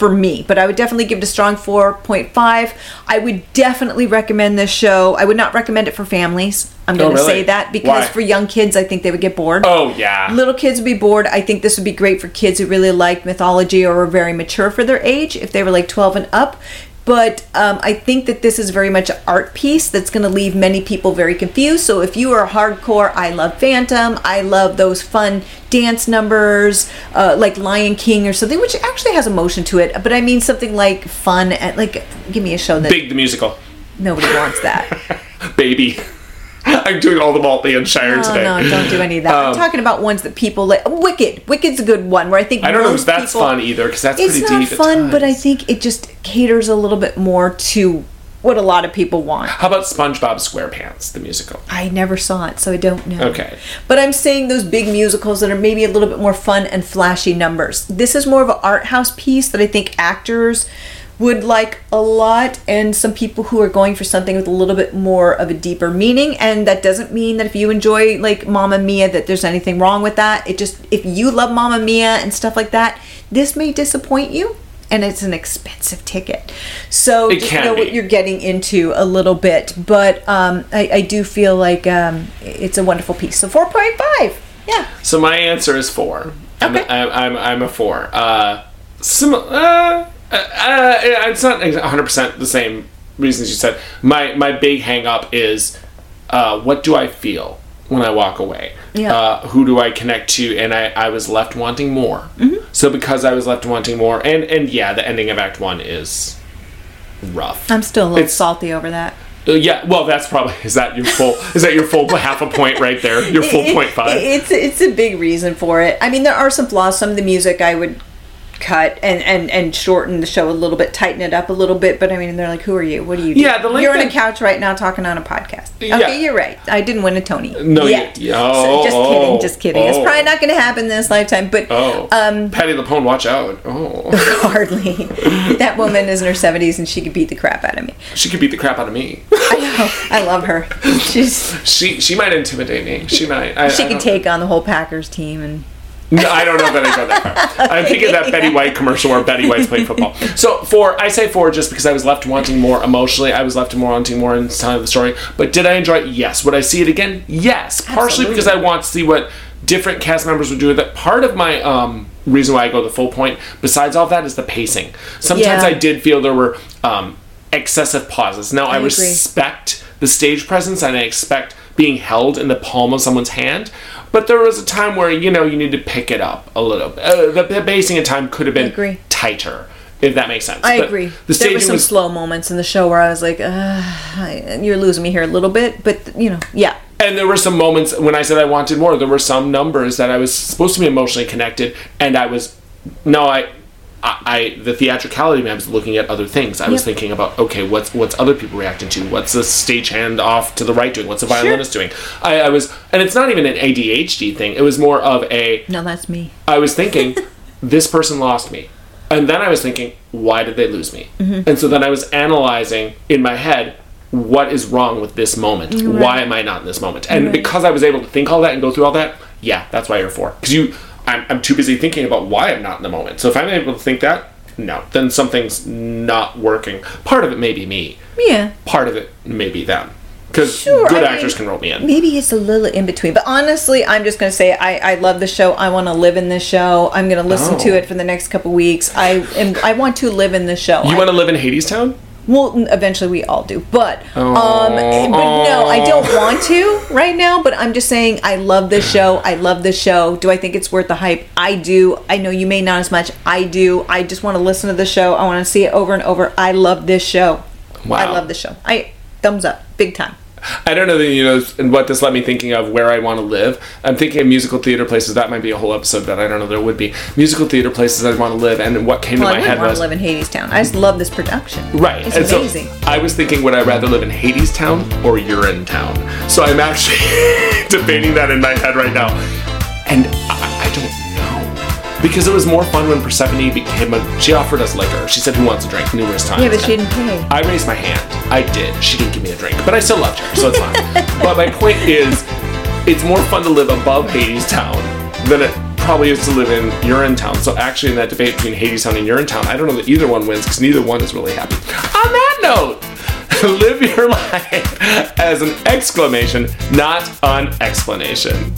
for me, but I would definitely give it a strong 4.5. I would definitely recommend this show. I would not recommend it for families. I'm going to Oh, really? say that because Why? for young kids, I think they would get bored. Oh yeah, Little kids would be bored. I think this would be great for kids who really like mythology or are very mature for their age, if they were like 12 and up. But um, I think that this is very much an art piece that's going to leave many people very confused. So if you are hardcore, I love Phantom, I love those fun dance numbers, uh, like Lion King or something, which actually has emotion to it. But I mean something like fun and like, give me a show that Big the musical. nobody wants that. baby. I'm doing all the Maltby and Shire No, today. no, don't do any of that. I'm Um, talking about ones that people like. Wicked. Wicked's a good one where I think I don't know if that's people- fun either because that's It's pretty not fun, but I think it just caters a little bit more to what a lot of people want. How about SpongeBob SquarePants, the musical? I never saw it, so I don't know. Okay. But I'm saying those big musicals that are maybe a little bit more fun and flashy numbers. This is more of an art house piece that I think actors would like a lot and some people who are going for something with a little bit more of a deeper meaning and that doesn't mean that if you enjoy like Mamma Mia that there's anything wrong with that. It just if you love Mamma Mia and stuff like that, this may disappoint you and it's an expensive ticket. So It just know what you're getting into a little bit, but um, I, I do feel like um, it's a wonderful piece. So 4.5. Yeah. So my answer is four. I'm, Okay. I'm, I'm, I'm a four. Uh, sim- uh, uh, uh, it's not 100 percent the same reasons you said. My my big hang up is uh, what do I feel when I walk away? Yeah. Uh, who do I connect to? And I, I was left wanting more. Mm-hmm. So because I was left wanting more, and and yeah, the ending of Act One is rough. I'm still a little It's- salty over that. Uh, yeah, well, that's probably is that your full is that your full half a point right there? Your full It- point five. it- it's it's a big reason for it. I mean, there are some flaws. Some of the music I would cut and and and shorten the show a little bit, tighten it up a little bit. But I mean, they're like, "Who are you? What do you do?" Yeah, the you're on a couch right now talking on a podcast. Yeah. Okay, you're right. I didn't win a Tony. No, you- yet. yeah, So oh, just oh, kidding, just kidding. It's oh. probably not going to happen this lifetime. But Oh, um, Patti LuPone, watch out! Oh, hardly. that woman is in her 70s and she could beat the crap out of me. she could beat the crap out of me. I know. I love her. She's She she might intimidate me. She might. I, she I could take on the whole Packers team and No, I don't know that I go that far. I'm thinking of that Betty White commercial where Betty White's playing football. So four, I say four just because I was left wanting more emotionally. I was left wanting more in telling the story. But did I enjoy it? Yes. Would I see it again? Yes. Partially Absolutely. because I want to see what different cast members would do with it. Part of my um, reason why I go the full point, besides all that, is the pacing. Sometimes Yeah. I did feel there were um, excessive pauses. Now I, agree. respect the stage presence and I expect being held in the palm of someone's hand. But there was a time where you know you need to pick it up a little. bit. Uh, the, the pacing in time could have been agree. tighter, if that makes sense. I But agree. The there were some was slow moments in the show where I was like, uh, "You're losing me here a little bit," but you know, yeah, And there were some moments when I said I wanted more. There were some numbers that I was supposed to be emotionally connected, and I was no, I, I, I the theatricality. I was looking at other things. I was thinking about okay, what's what's other people reacting to? What's the stagehand off to the right doing? What's the violinist doing? I, I was, and it's not even an ADHD thing. It was more of a no, that's me. I was thinking, this person lost me. And then I was thinking, why did they lose me? Mm-hmm. And so then I was analyzing in my head, what is wrong with this moment? Why am I not in this moment? And Right. because I was able to think all that and go through all that, yeah, that's why you're four. Because you, I'm, I'm too busy thinking about why I'm not in the moment. So if I'm able to think that, no, then something's not working. Part of it may be me. Yeah, Part of it may be them. Because Sure, good I actors mean, can rope me in. maybe it's a little in between. But honestly, I'm just gonna say I, I love the show. I want to live in this show. I'm gonna listen Oh. to it for the next couple weeks. I am. I want to live in this show. You want to live in Hadestown? Well, eventually we all do, but um, but no, I don't want to right now. But I'm just saying, I love this show. I love this show. Do I think it's worth the hype? I do. I know you may not as much. I do. I just want to listen to the show. I want to see it over and over. I love this show. Wow. I love this show. I thumbs up, big time. I don't know that you know and what this led me thinking of where I want to live. I'm thinking of musical theater places. That might be a whole episode that I don't know there would be musical theater places I'd want to live. And what came Well, I to my wouldn't head want was to live in Hadestown. I just love this production. right. It's and so amazing. I was thinking, would I rather live in Hadestown or Urinetown? So I'm actually debating that in my head right now, and I, I don't because it was more fun when Persephone became a. She offered us liquor. She said, "Who wants a drink?" numerous times. yeah, but she didn't pay. I raised my hand. I did. She didn't give me a drink, but I still loved her, so it's fine. but my point is, it's more fun to live above Hadestown than it probably is to live in Urinetown. So actually, in that debate between Hadestown and Urinetown, I don't know that either one wins because neither one is really happy. On that note. live your life as an exclamation, not an explanation.